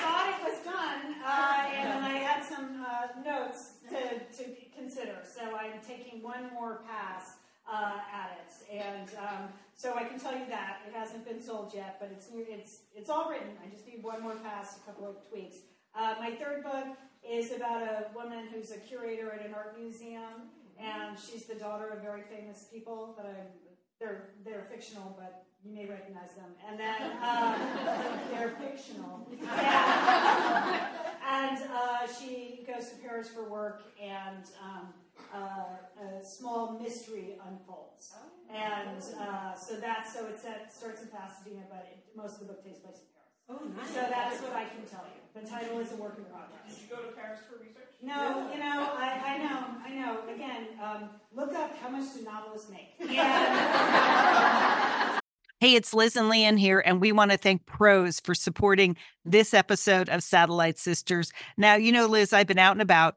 thought it was done, uh, and then I had some uh, notes to, to consider. So I'm taking one more pass uh, at it, and um, so I can tell you that it hasn't been sold yet, but it's it's it's all written. I just need one more pass, a couple of tweaks. Uh, my third book is about a woman who's a curator at an art museum, and she's the daughter of very famous people that I they're they're fictional, but you may recognize them. And then um, they're fictional. And, and uh, she goes to Paris for work, and um, uh, a small mystery unfolds. And uh, so that's so it starts in Pasadena, but it, most of the book takes place in Paris. Oh, nice. So that is what I can tell you. The title is a work in progress. Did you go to Paris for research? No, you know, I, I know, I know. Again, um, look up how much do novelists make. Hey, it's Liz and Lian here, and we want to thank Prose for supporting this episode of Satellite Sisters. Now, you know, Liz, I've been out and about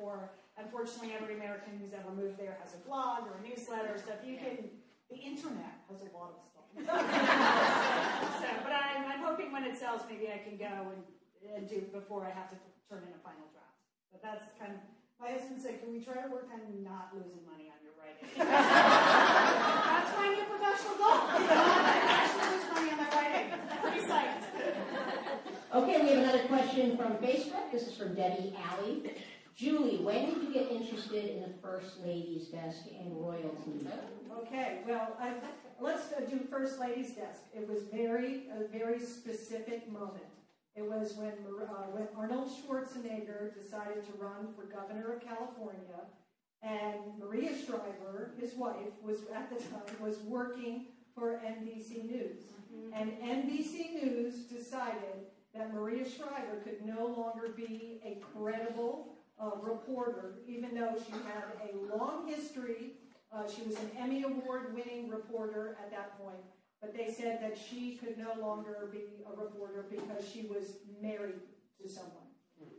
before. Unfortunately, every American who's ever moved there has a blog or a newsletter. So if you can, the internet has a lot of stuff. so, but I'm, I'm hoping when it sells, maybe I can go and and do before I have to turn in a final draft. But that's kind of my husband said, "Can we try to work on not losing money on your writing?" that's my new professional goal. You know, actually lose money on my writing. Pretty psyched. Okay, we have another question from Facebook. This is from Debbie Alley. Julie, when did you get interested in the First Lady's Desk and royalty? Okay, well, I, let's do First Lady's Desk. It was very, a very specific moment. It was when, uh, when Arnold Schwarzenegger decided to run for governor of California, and Maria Shriver, his wife, was at the time was working for NBC News, mm-hmm. and NBC News decided that Maria Shriver could no longer be a credible uh, reporter, even though she had a long history. Uh, she was an Emmy Award winning reporter at that point, but they said that she could no longer be a reporter because she was married to someone.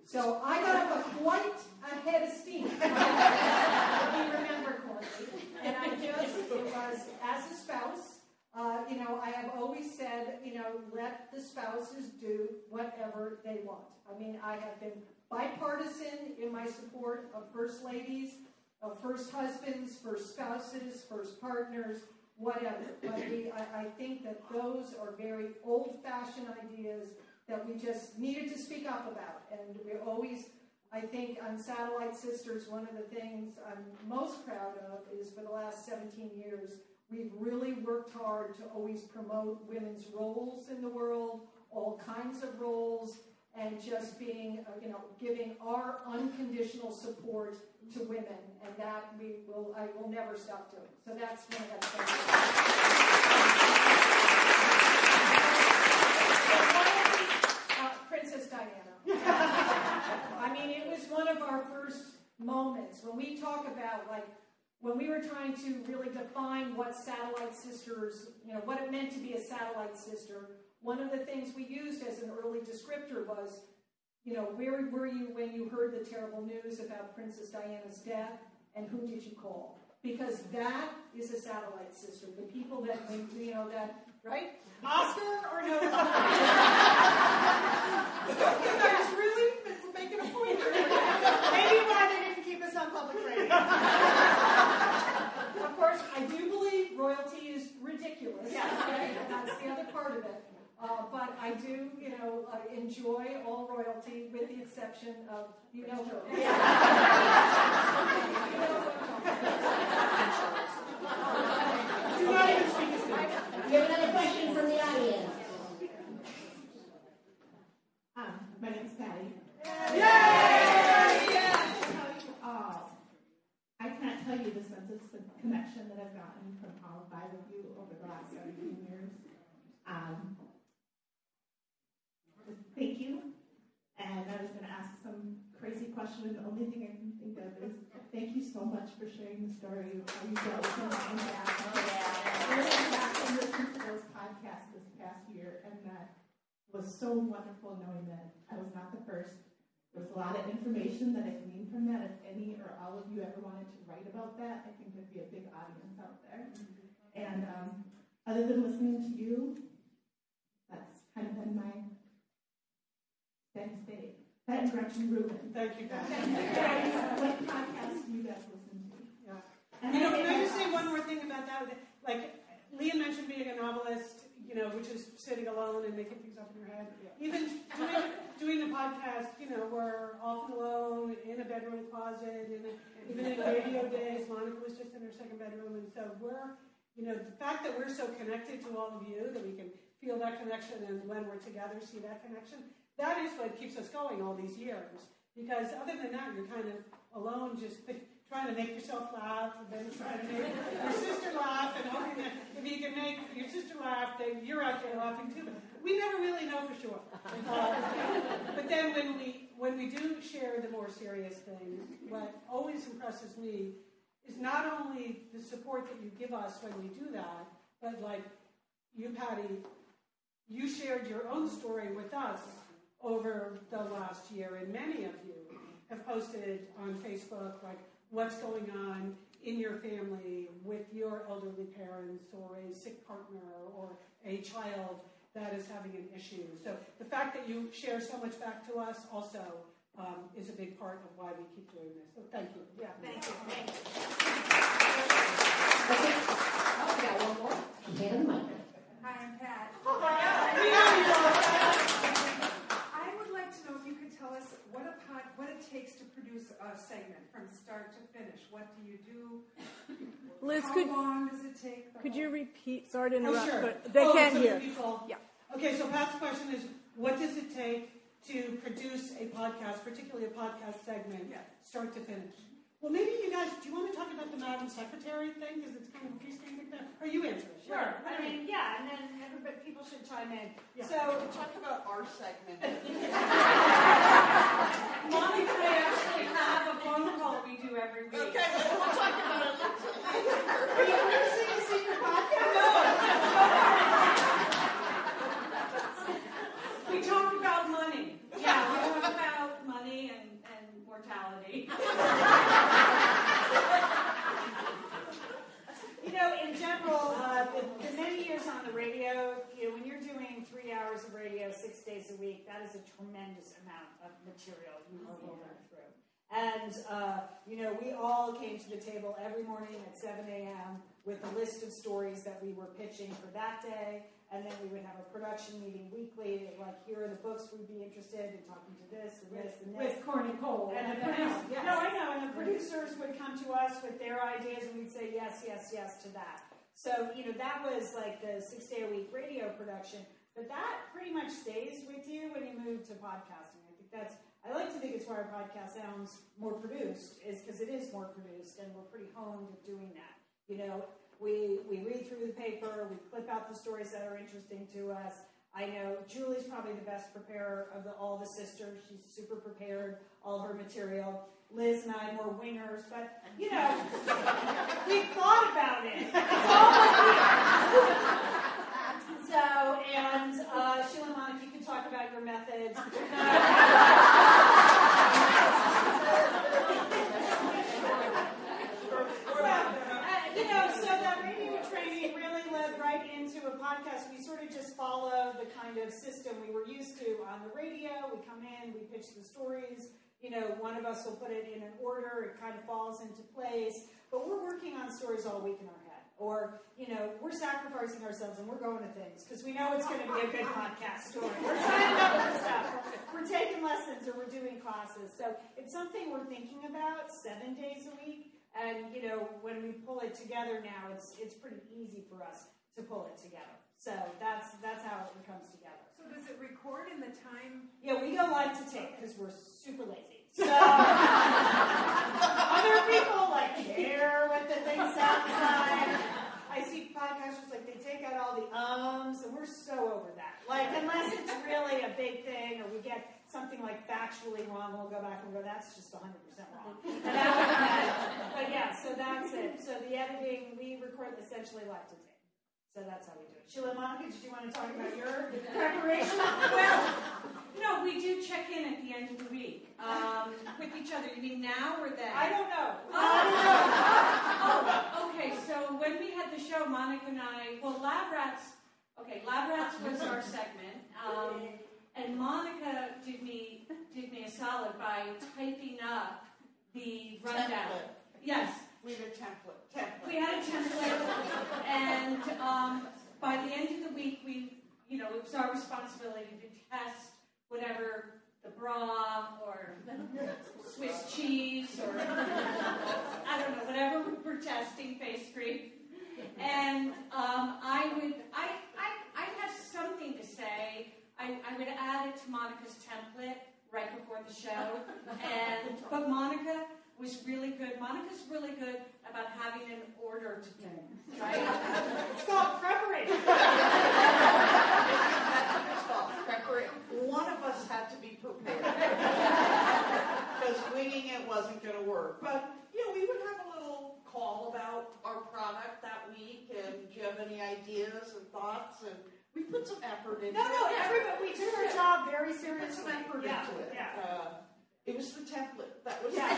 So I got up a quite a head of steam. if you remember correctly. And I just, it was as a spouse, uh, you know, I have always said, you know, let the spouses do whatever they want. I mean, I have been bipartisan in my support of first ladies, of first husbands, first spouses, first partners, whatever. But we, I, I think that those are very old-fashioned ideas that we just needed to speak up about. And we always, I think, on Satellite Sisters, one of the things I'm most proud of is for the last 17 years, we've really worked hard to always promote women's roles in the world, all kinds of roles, and just being, uh, you know, giving our unconditional support to women, and that we will, I will never stop doing. So that's one of things. Uh, Princess Diana. I mean, it was one of our first moments when we talk about like when we were trying to really define what satellite sisters, you know, what it meant to be a satellite sister one of the things we used as an early descriptor was, you know, where were you when you heard the terrible news about Princess Diana's death, and who did you call? Because that is a satellite sister. The people that, you know, that, right? Oscar or no? you guys really making a point. Maybe why they didn't keep us on public radio. of course, I do believe royalty is ridiculous. Yeah. Okay? That's the other part of it. Uh, but I do, you know, uh, enjoy all royalty with the exception of, you know, who. Yeah. We have another question from the audience. Um, my name's Patty. Yay! Uh, I can't tell you the sense of the connection that I've gotten from all five of you over the last 17 years. Um, thank you. And I was going to ask some crazy question, and the only thing I can think of is thank you so much for sharing the story of how you dealt with your mom and dad. I went back and listened to those podcasts this past year, and that was so wonderful knowing that I was not the first. There was a lot of information that I gleaned from that. If any or all of you ever wanted to write about that, I think there'd be a big audience out there. And um, other than listening to you, that's kind of been my State. That and Gretchen Rubin. Thank you, guys. what podcast do you guys listen to? Yeah. And you know, can I just say one more thing about that? Like, Leah mentioned being a novelist, you know, which is sitting alone and making things up in your head. Yeah. Even doing, doing the podcast, you know, we're often alone in a bedroom closet, and even in radio days, Monica was just in her second bedroom, and so we're, you know, the fact that we're so connected to all of you, that we can feel that connection, and when we're together, see that connection, that is what keeps us going all these years. Because other than that, you're kind of alone, just trying to make yourself laugh, and then trying to make your sister laugh, and hoping that if you can make your sister laugh, then you're out there laughing too. We never really know for sure. Uh, but then when we when we do share the more serious things, what always impresses me is not only the support that you give us when we do that, but like you, Patty, you shared your own story with us over the last year, and many of you have posted on Facebook like what's going on in your family with your elderly parents or a sick partner or a child. that is having an issue. So the fact that you share so much back to us also um, is a big part of why we keep doing this. So thank you. Yeah, thank you. Thank you. Okay. Oh, we got one more. Hand the mic. Hi, I'm Pat. I would like to know if you could tell us what a pod, what it takes to produce a segment from start to finish. What do you do? Liz, How could- long does it take? Could you repeat? Sorry to Oh, interrupt, sure. but they Oh, can't so hear. people- Yeah. Okay, so Pat's question is, what does it take to produce a podcast, particularly a podcast segment, yeah. start to finish? Well, maybe you guys, do you want to talk about the Madam Secretary thing, because it's kind of freestanding thing? Or you answer it. Sure. I mean, yeah, and then everybody, people should chime in. Yeah. So talk about our segment. Monica and I actually have a phone call we do every week. Okay, well, we'll talk about it Are you producing a secret podcast? No. We talk about money. Yeah, we talk about money and, and mortality. know, in general, uh, the, the many years on the radio, you know, when you're doing three hours of radio six days a week, that is a tremendous amount of material you are rolling through. And, uh, you know, we all came to the table every morning at 7 a.m. with a list of stories that we were pitching for that day. And then we would have a production meeting weekly, like, here are the books we'd be interested in talking to this and this and this. With Corny Cole. And the producers, no, I know, and the producers would come to us with their ideas, and we'd say yes, yes, yes to that. So you know that was like the six day a week radio production, but that pretty much stays with you when you move to podcasting. I think that's. I like to think it's why our podcast sounds more produced, is because it is more produced, and we're pretty honed at doing that. You know, we we read through the paper, we clip out the stories that are interesting to us. I know Julie's probably the best preparer of the, all the sisters. She's super prepared, all her material. Liz and I more wingers, but you know, we thought about it. So, and uh, Sheila Monica, you can talk about your methods. So, uh, you know, so that radio training really led right into a podcast. We sort of just follow the kind of system we were used to on the radio. We come in, we pitch the stories. You know, one of us will put it in an order. It kind of falls into place. But we're working on stories all week in our head. Or, you know, we're sacrificing ourselves and we're going to things because we know it's going to be a good podcast story. We're signing up for stuff. We're taking lessons or we're doing classes. So it's something we're thinking about seven days a week. And you know, when we pull it together now, it's it's pretty easy for us to pull it together. So that's that's how it comes together. So does it record in the time? Yeah, we go live to tape because we're super lazy. So other people like care what the thing sounds like. I see podcasters like they take out all the ums, and we're so over that. Like unless it's really a big thing, or we get something like factually wrong, we'll go back and go, that's just 100% wrong. But yeah, so that's it. So the editing, we record essentially live to tape. So that's how we do it. Sheila Monica, did you want to talk about your preparation? well, no, we do check in at the end of the week um, with each other. You mean now or then? I don't know. Oh, okay. So when we had the show, Monica and I, well, Lab Rats. Okay, Lab Rats was our segment, um, and Monica did me did me a solid by typing up the rundown. Template. Yes, We had a template. We had a template, and um, by the end of the week, we, you know, it was our responsibility to test whatever the bra or Swiss cheese or I don't know, whatever we were testing, face pastry. And um, I would, I, I, I have something to say. I, I would add it to Monica's template right before the show. And but Monica was really good. Monica's really good about having an order to things, right? It's called preparation. It's called preparation. One of us had to be prepared. Because winging it wasn't going to work. But, you know, we would have a little call about our product that week, and do you have any ideas and thoughts? And we put some effort into it. No, no, everybody, we took our job very We put some seriously. effort Yeah, into it. yeah. Uh, it was the template. That was Yeah.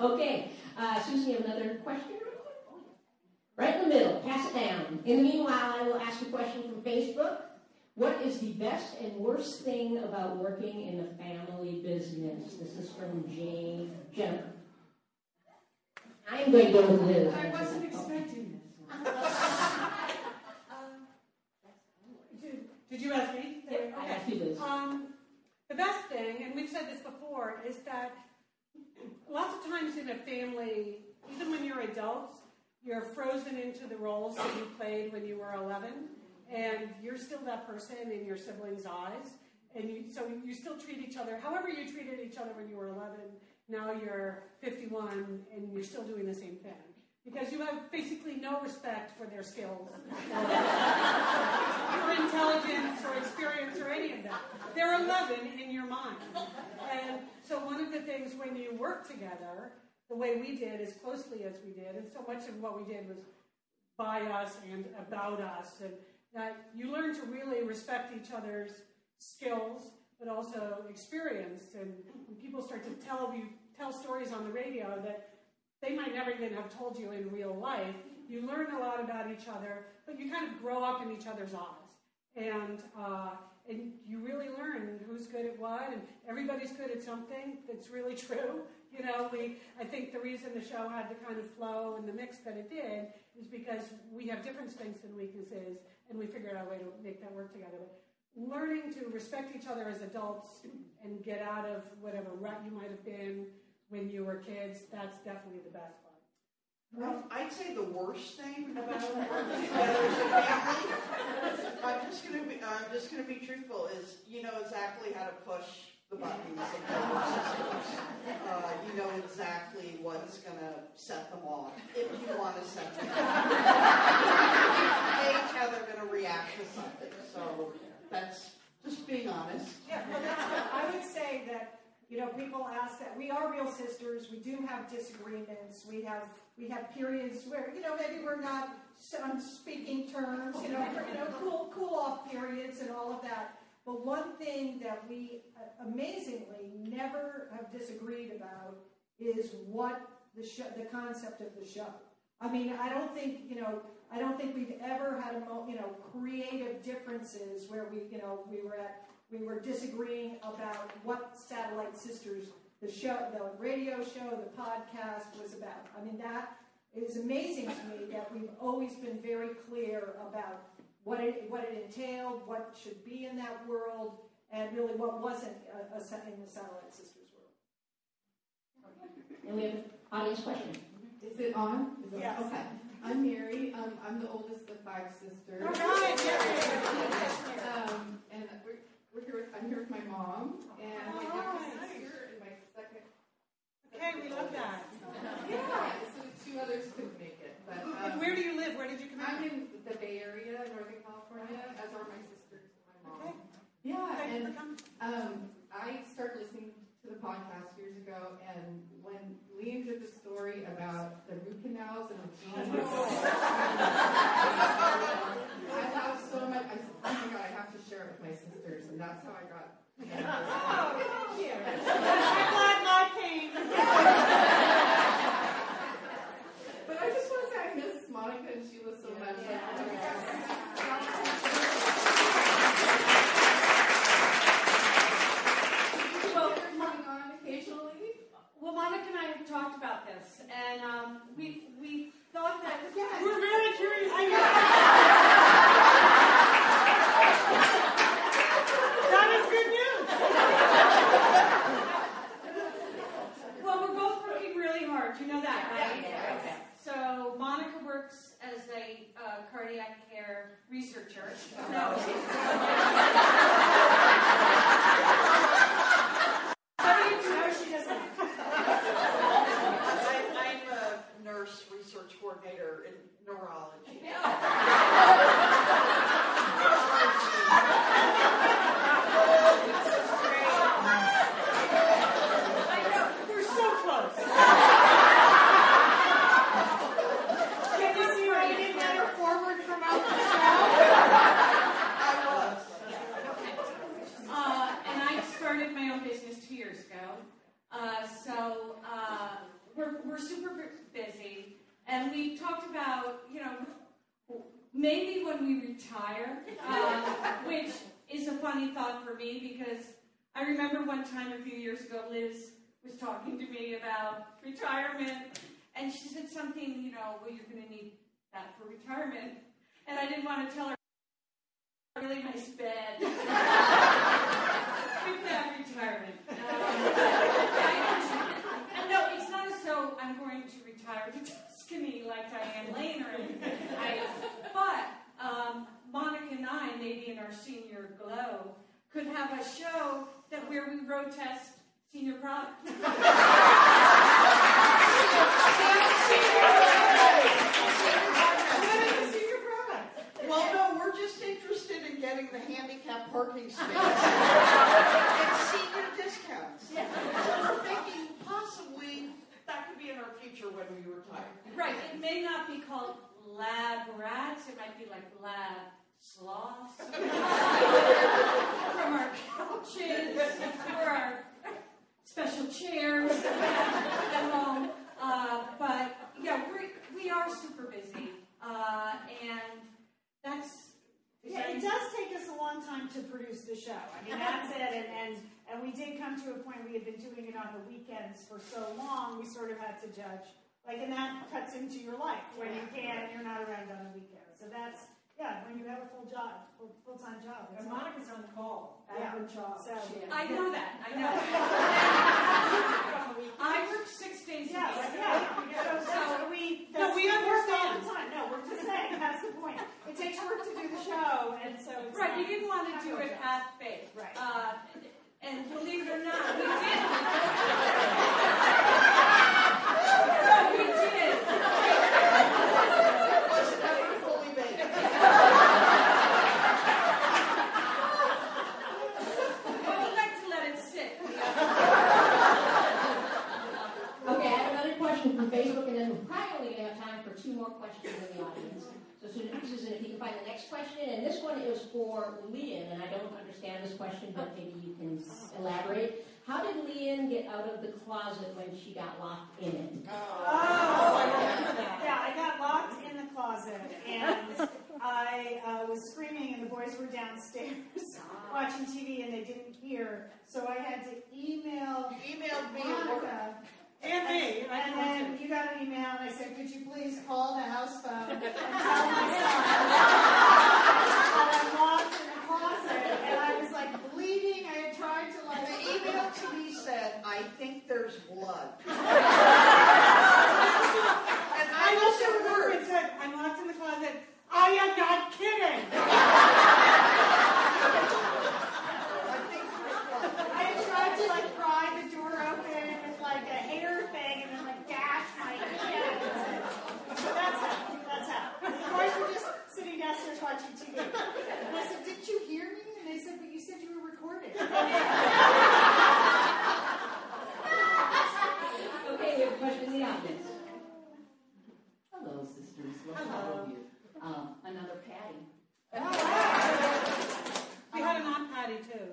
Okay, uh, Susan, you have another question? Right in the middle, pass it down. In the meanwhile, I will ask a question from Facebook. What is the best and worst thing about working in a family business? This is from Jane Jenner. I'm going to go with Liz. I wasn't expecting this. Did- you ask me? Yep, I asked you. Um, the best thing, and we've said this before, is that lots of times in a family, even when you're adults, you're frozen into the roles that you played when you were 11, and you're still that person in your siblings' eyes, and you, so you still treat each other however you treated each other when you were 11. Now you're 51, and you're still doing the same thing because you have basically no respect for their skills, or intelligence, or experience, or any of that. They're 11 in your mind, and so one of the things when you work together, the way we did, as closely as we did, and so much of what we did was by us and about us, and that you learn to really respect each other's skills, but also experience. And when people start to tell you tell stories on the radio that they might never even have told you in real life, you learn a lot about each other, but you kind of grow up in each other's eyes, and uh, and you really learn who's good at what, and everybody's good at something. That's really true. You know, we I think the reason the show had the kind of flow and the mix that it did is because we have different strengths and weaknesses, and we figured out a way to make that work together. But learning to respect each other as adults and get out of whatever rut you might have been when you were kids, that's definitely the best part. Um, I'd say the worst thing about working together as a family. I'm just gonna be. I'm just gonna be truthful. Is you know exactly how to push the buttons. Uh, you know exactly what's gonna set them off if you want to set them off. Gauge how they're gonna react to something. So that's just being honest. Yeah, well, I would say that, you know, people ask that, we are real sisters, we do have disagreements, we have, we have periods where, you know, maybe we're not on speaking terms, you know, you know, cool, cool off periods and all of that. But one thing that we uh, amazingly never have disagreed about is what the show, the concept of the show. I mean, I don't think, you know, I don't think we've ever had a, mo- you know, creative differences where we, you know, we were at, we were disagreeing about what Satellite Sisters, the show, the radio show, the podcast was about. I mean, that is amazing to me that we've always been very clear about what it, what it entailed, what should be in that world, and really what wasn't a, a, in the Satellite Sisters world. And we have an audience question. Is it on? Is it Yes. Okay. I'm Mary. Um, I'm the oldest of five sisters. All right, Mary. um, and we're, we're here with, I'm here with my mom and my youngest right. sister and my second. Okay, we love that. Yeah. So the two others couldn't make it, but um, And where do you live? Where did you come I'm in the Bay Area, Northern California, as are my sisters and my mom. Okay. Yeah, Thank and um, I started listening to the podcast years ago, and when Lian did the story about the root canals and the jeans, I laughed so much. I said, "Oh my god, I have to share it with my sisters," and that's how I got. Oh, thank you. I'm glad my pain. But I just want to say I miss Monica and Sheila so much. Well, coming on occasionally. Well, Monica and I have talked about this, and um, we we thought that We're very curious. I That is good news. Well, we're both working really hard. You know that, right? Okay. So Monica works as a uh, cardiac care researcher. No. No, she doesn't. I, I'm a nurse research coordinator in neurology. I know. We're so close. Can you see why you didn't get her forward from out the I was. Uh, and I started my own business two years ago. Uh, so uh, we're, we're super bu- busy. And we talked about, you know, maybe when we retire, uh, which is a funny thought for me because I remember one time a few years ago, Liz was talking to me about retirement, and she said something, you know, well, you're going to need that for retirement. And I didn't want to tell her, really nice bed. With that retirement. Um, and no, it's not as though I'm going to retire to Tuscany like Diane Lane or anything. I, but um, Monica and I, maybe in our senior glow, could have a show that where we road test senior product. Well, no, we're just interested in getting the handicap parking space and senior discounts. So we're thinking possibly that could be in our future when we retire. Right, it may not be called lab rats, it might be like lab sloths. From our couches, or our special chairs at home. Uh, but yeah, we we are super busy. Uh, and that's. Yeah, it does take us a long time to produce the show. I mean, that's it. And, and, and we did come to a point, we had been doing it on the weekends for so long, we sort of had to judge. Like, and that cuts into your life when you can't. you're not around on the weekend. So that's, yeah, when you have a full job, full, full-time job. And Monica's on call at Yeah. her job. So- She- I know that. I know. I work six days a Yes, week. yeah. So, so we, No, that's, we work all understand. the time. No, we're just saying, that's the point. It takes work to do the show, and so it's Right, not- you didn't want to do it half baked. Right. Uh, and believe it or not, we did. no, we did. It wasn't ever fully baked. But we like to let it sit. Okay, I have another question from Facebook, and then we're probably only gonna have time for two more questions in the audience. So Susan, Susan, if you can find the next question, and this one is for Lian, and I don't understand this question, but maybe you can elaborate. How did Lian get out of the closet when she got locked in it? Oh, I remember that. Yeah, I got locked in the closet and I uh, was screaming, and the boys were downstairs watching TV and they didn't hear. So I had to email Emailed me. Monica. And me. I And then you got an email, and I said, "Could you please call the house phone and tell my son that I'm locked in the closet?" And I was like bleeding. I had tried to like The email to me said, I think there's blood. And I I looked was at a her word. and said, I'm locked in the closet. I am not kidding. I had tried to like pry the door open with like a hair thing and then like gash my hand. So that's how. That's how. The boys were just sitting downstairs watching TV. And I said, "Didn't you hear me?" And they said, "But you said you were recording." Okay, we have a question in the audience. Hello, sisters. Love all of you. Um, another Patty. We had an Aunt Patty too.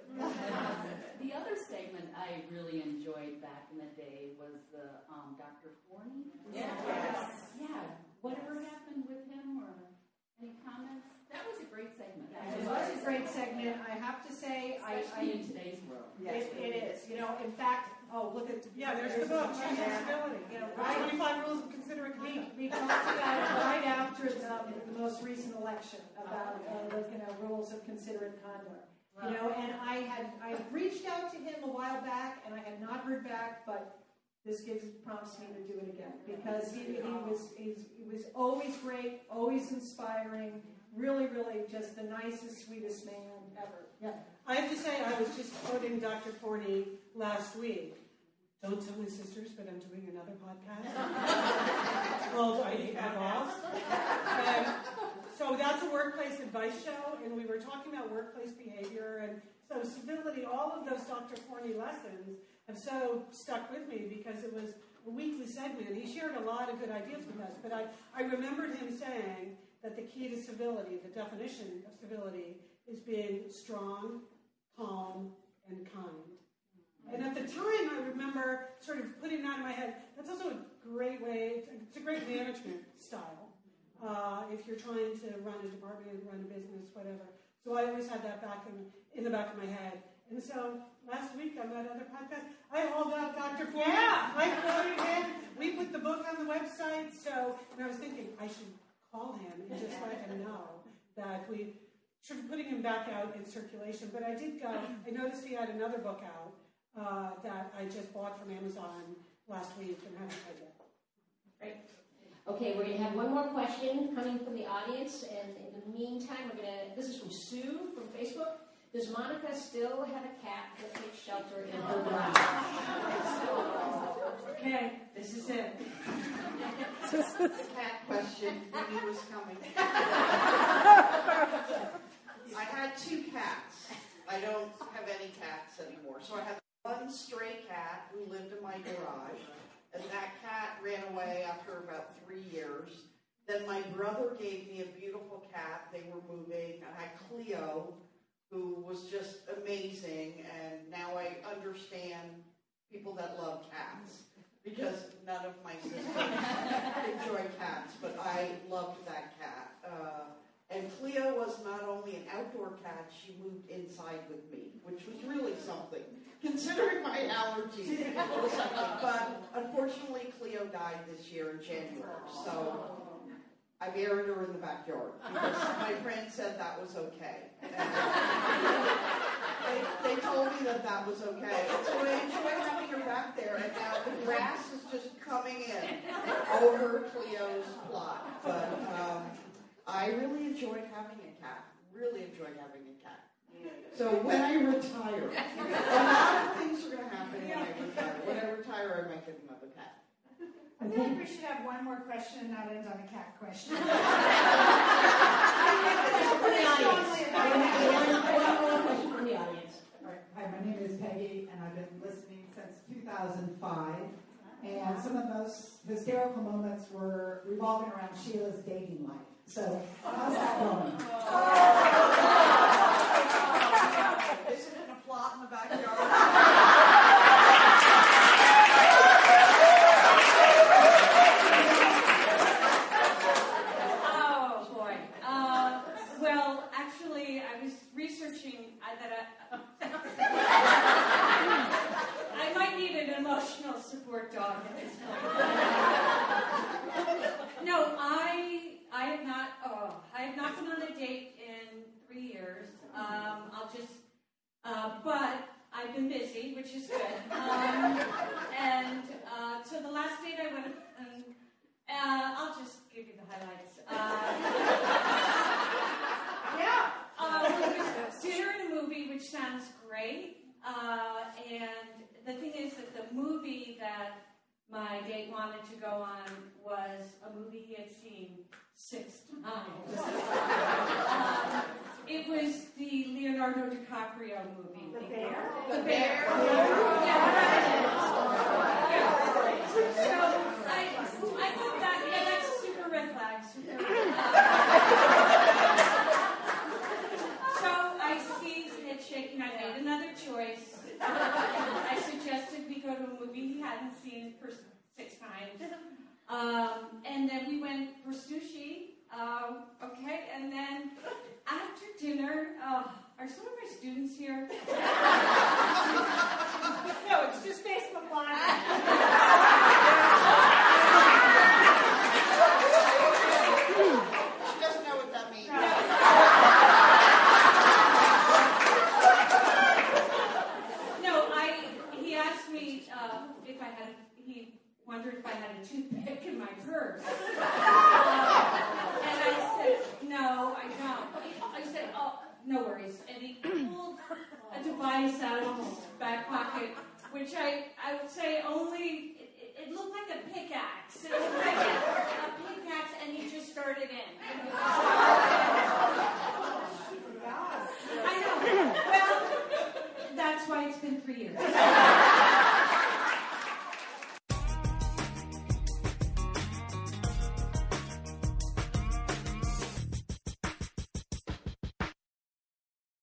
The other segment I really enjoyed back in the day was the um, Dr. Forni. Yes. Yeah. Whatever happened with him or any comments? That was a great segment. It was a great segment. I have to say, I, Especially I in today's world. it, it is. You know, in fact, oh, look at Yeah, there's the book, Yeah. Accessibility. You know, right? 25 Rules of Considerate We, Conduct. we talked about it right after the, the most recent election about uh, the you know, rules of considerate conduct. You know, and I had I reached out to him a while back, and I had not heard back, but this gives prompts me to do it again because he, he was he's, he was always great, always inspiring, really, really just the nicest, sweetest man ever. Yeah. I have to say, I was just quoting Dr. Forni last week. Don't tell my sisters, but I'm doing another podcast called I Hate My Boss. And so that's a workplace advice show, and we were talking about workplace behavior and so civility. All of those Dr. Forni lessons have so stuck with me because it was a weekly segment. He shared a lot of good ideas with us, but I, I remembered him saying that the key to civility, the definition of civility, is being strong, calm, and kind. And at the time, I remember sort of putting that in my head. That's also a great way, it's a great management style. uh, if you're trying to run a department, run a business, whatever. So I always had that back in, in the back of my head. And so last week on that other podcast, I hauled out Dr. Yeah. I quoted him. We put the book on the website. So, and I was thinking I should call him and just let him know that we should be putting him back out in circulation. But I did go. I noticed he had another book out uh, that I just bought from Amazon last week and haven't read yet. Great. Okay, we're going to have one more question coming from the audience, and in the meantime, we're going to. This is from Sue from Facebook. Does Monica still have a cat that takes shelter in her garage? Okay, this is it. Cat question, you knew was coming. I had two cats. I don't have any cats anymore. So I had one stray cat who lived in my garage, and that cat ran away after about three years. Then my brother gave me a beautiful cat. They were moving. I had Cleo, who was just amazing, and now I understand people that love cats because none of my sisters enjoy cats, but I loved that cat. Uh, and Cleo was not only an outdoor cat, she moved inside with me, which was really something, considering my allergies. It was something. But unfortunately, Cleo died this year in January, so I buried her in the backyard because my friend said that was okay. They, they told me that that was okay. So I enjoy having her back there, and now the grass is just coming in over Cleo's plot. But um, I really enjoyed having a cat. Really enjoyed having a cat. So when I retire, a lot of things are going to happen when I retire. When I retire, I might get another cat. I feel like we should have one more question and not end on a cat question. From the audience. Hi, my name is Peggy, and I've been listening since 2005. And some of the most hysterical moments were revolving around Sheila's dating life. So, how's that going? Oh. Isn't it a plot in the backyard? Oh boy. Uh, well, actually, I was researching uh, that I, I might need an emotional support dog at this point. no, I I have not. Oh, I have not been on a date in three years. Um, I'll just. Uh, but I've been busy, which is good. Um, and uh, so the last date I went, and uh, I'll just give you the highlights. Uh, yeah. Uh, it was dinner and a movie, which sounds great. Uh, and the thing is that the movie that my date wanted to go on was a movie he had seen six times. um, it was the Leonardo DiCaprio movie. The Bear? The Bear. Yeah. Yeah. So I, I thought that, yeah, that's super red flag. Super red flag. so I see his head shaking. I made another choice. I suggested we go to a movie he hadn't seen for six times. Um, and then we went for sushi. Um, okay, and then after dinner, uh, are some of my students here? no, it's just Facebook Live. She doesn't know what that means. No, I. He asked me uh, if I had. Wondered if I had a toothpick in my purse, and I said, "No, I don't." I said, "Oh, no worries." And he pulled a device out of his back pocket, which I I would say only. It, it looked like a pickaxe. It looked like a, a pickaxe, and he just started in. I know. Well, that's why it's been three years.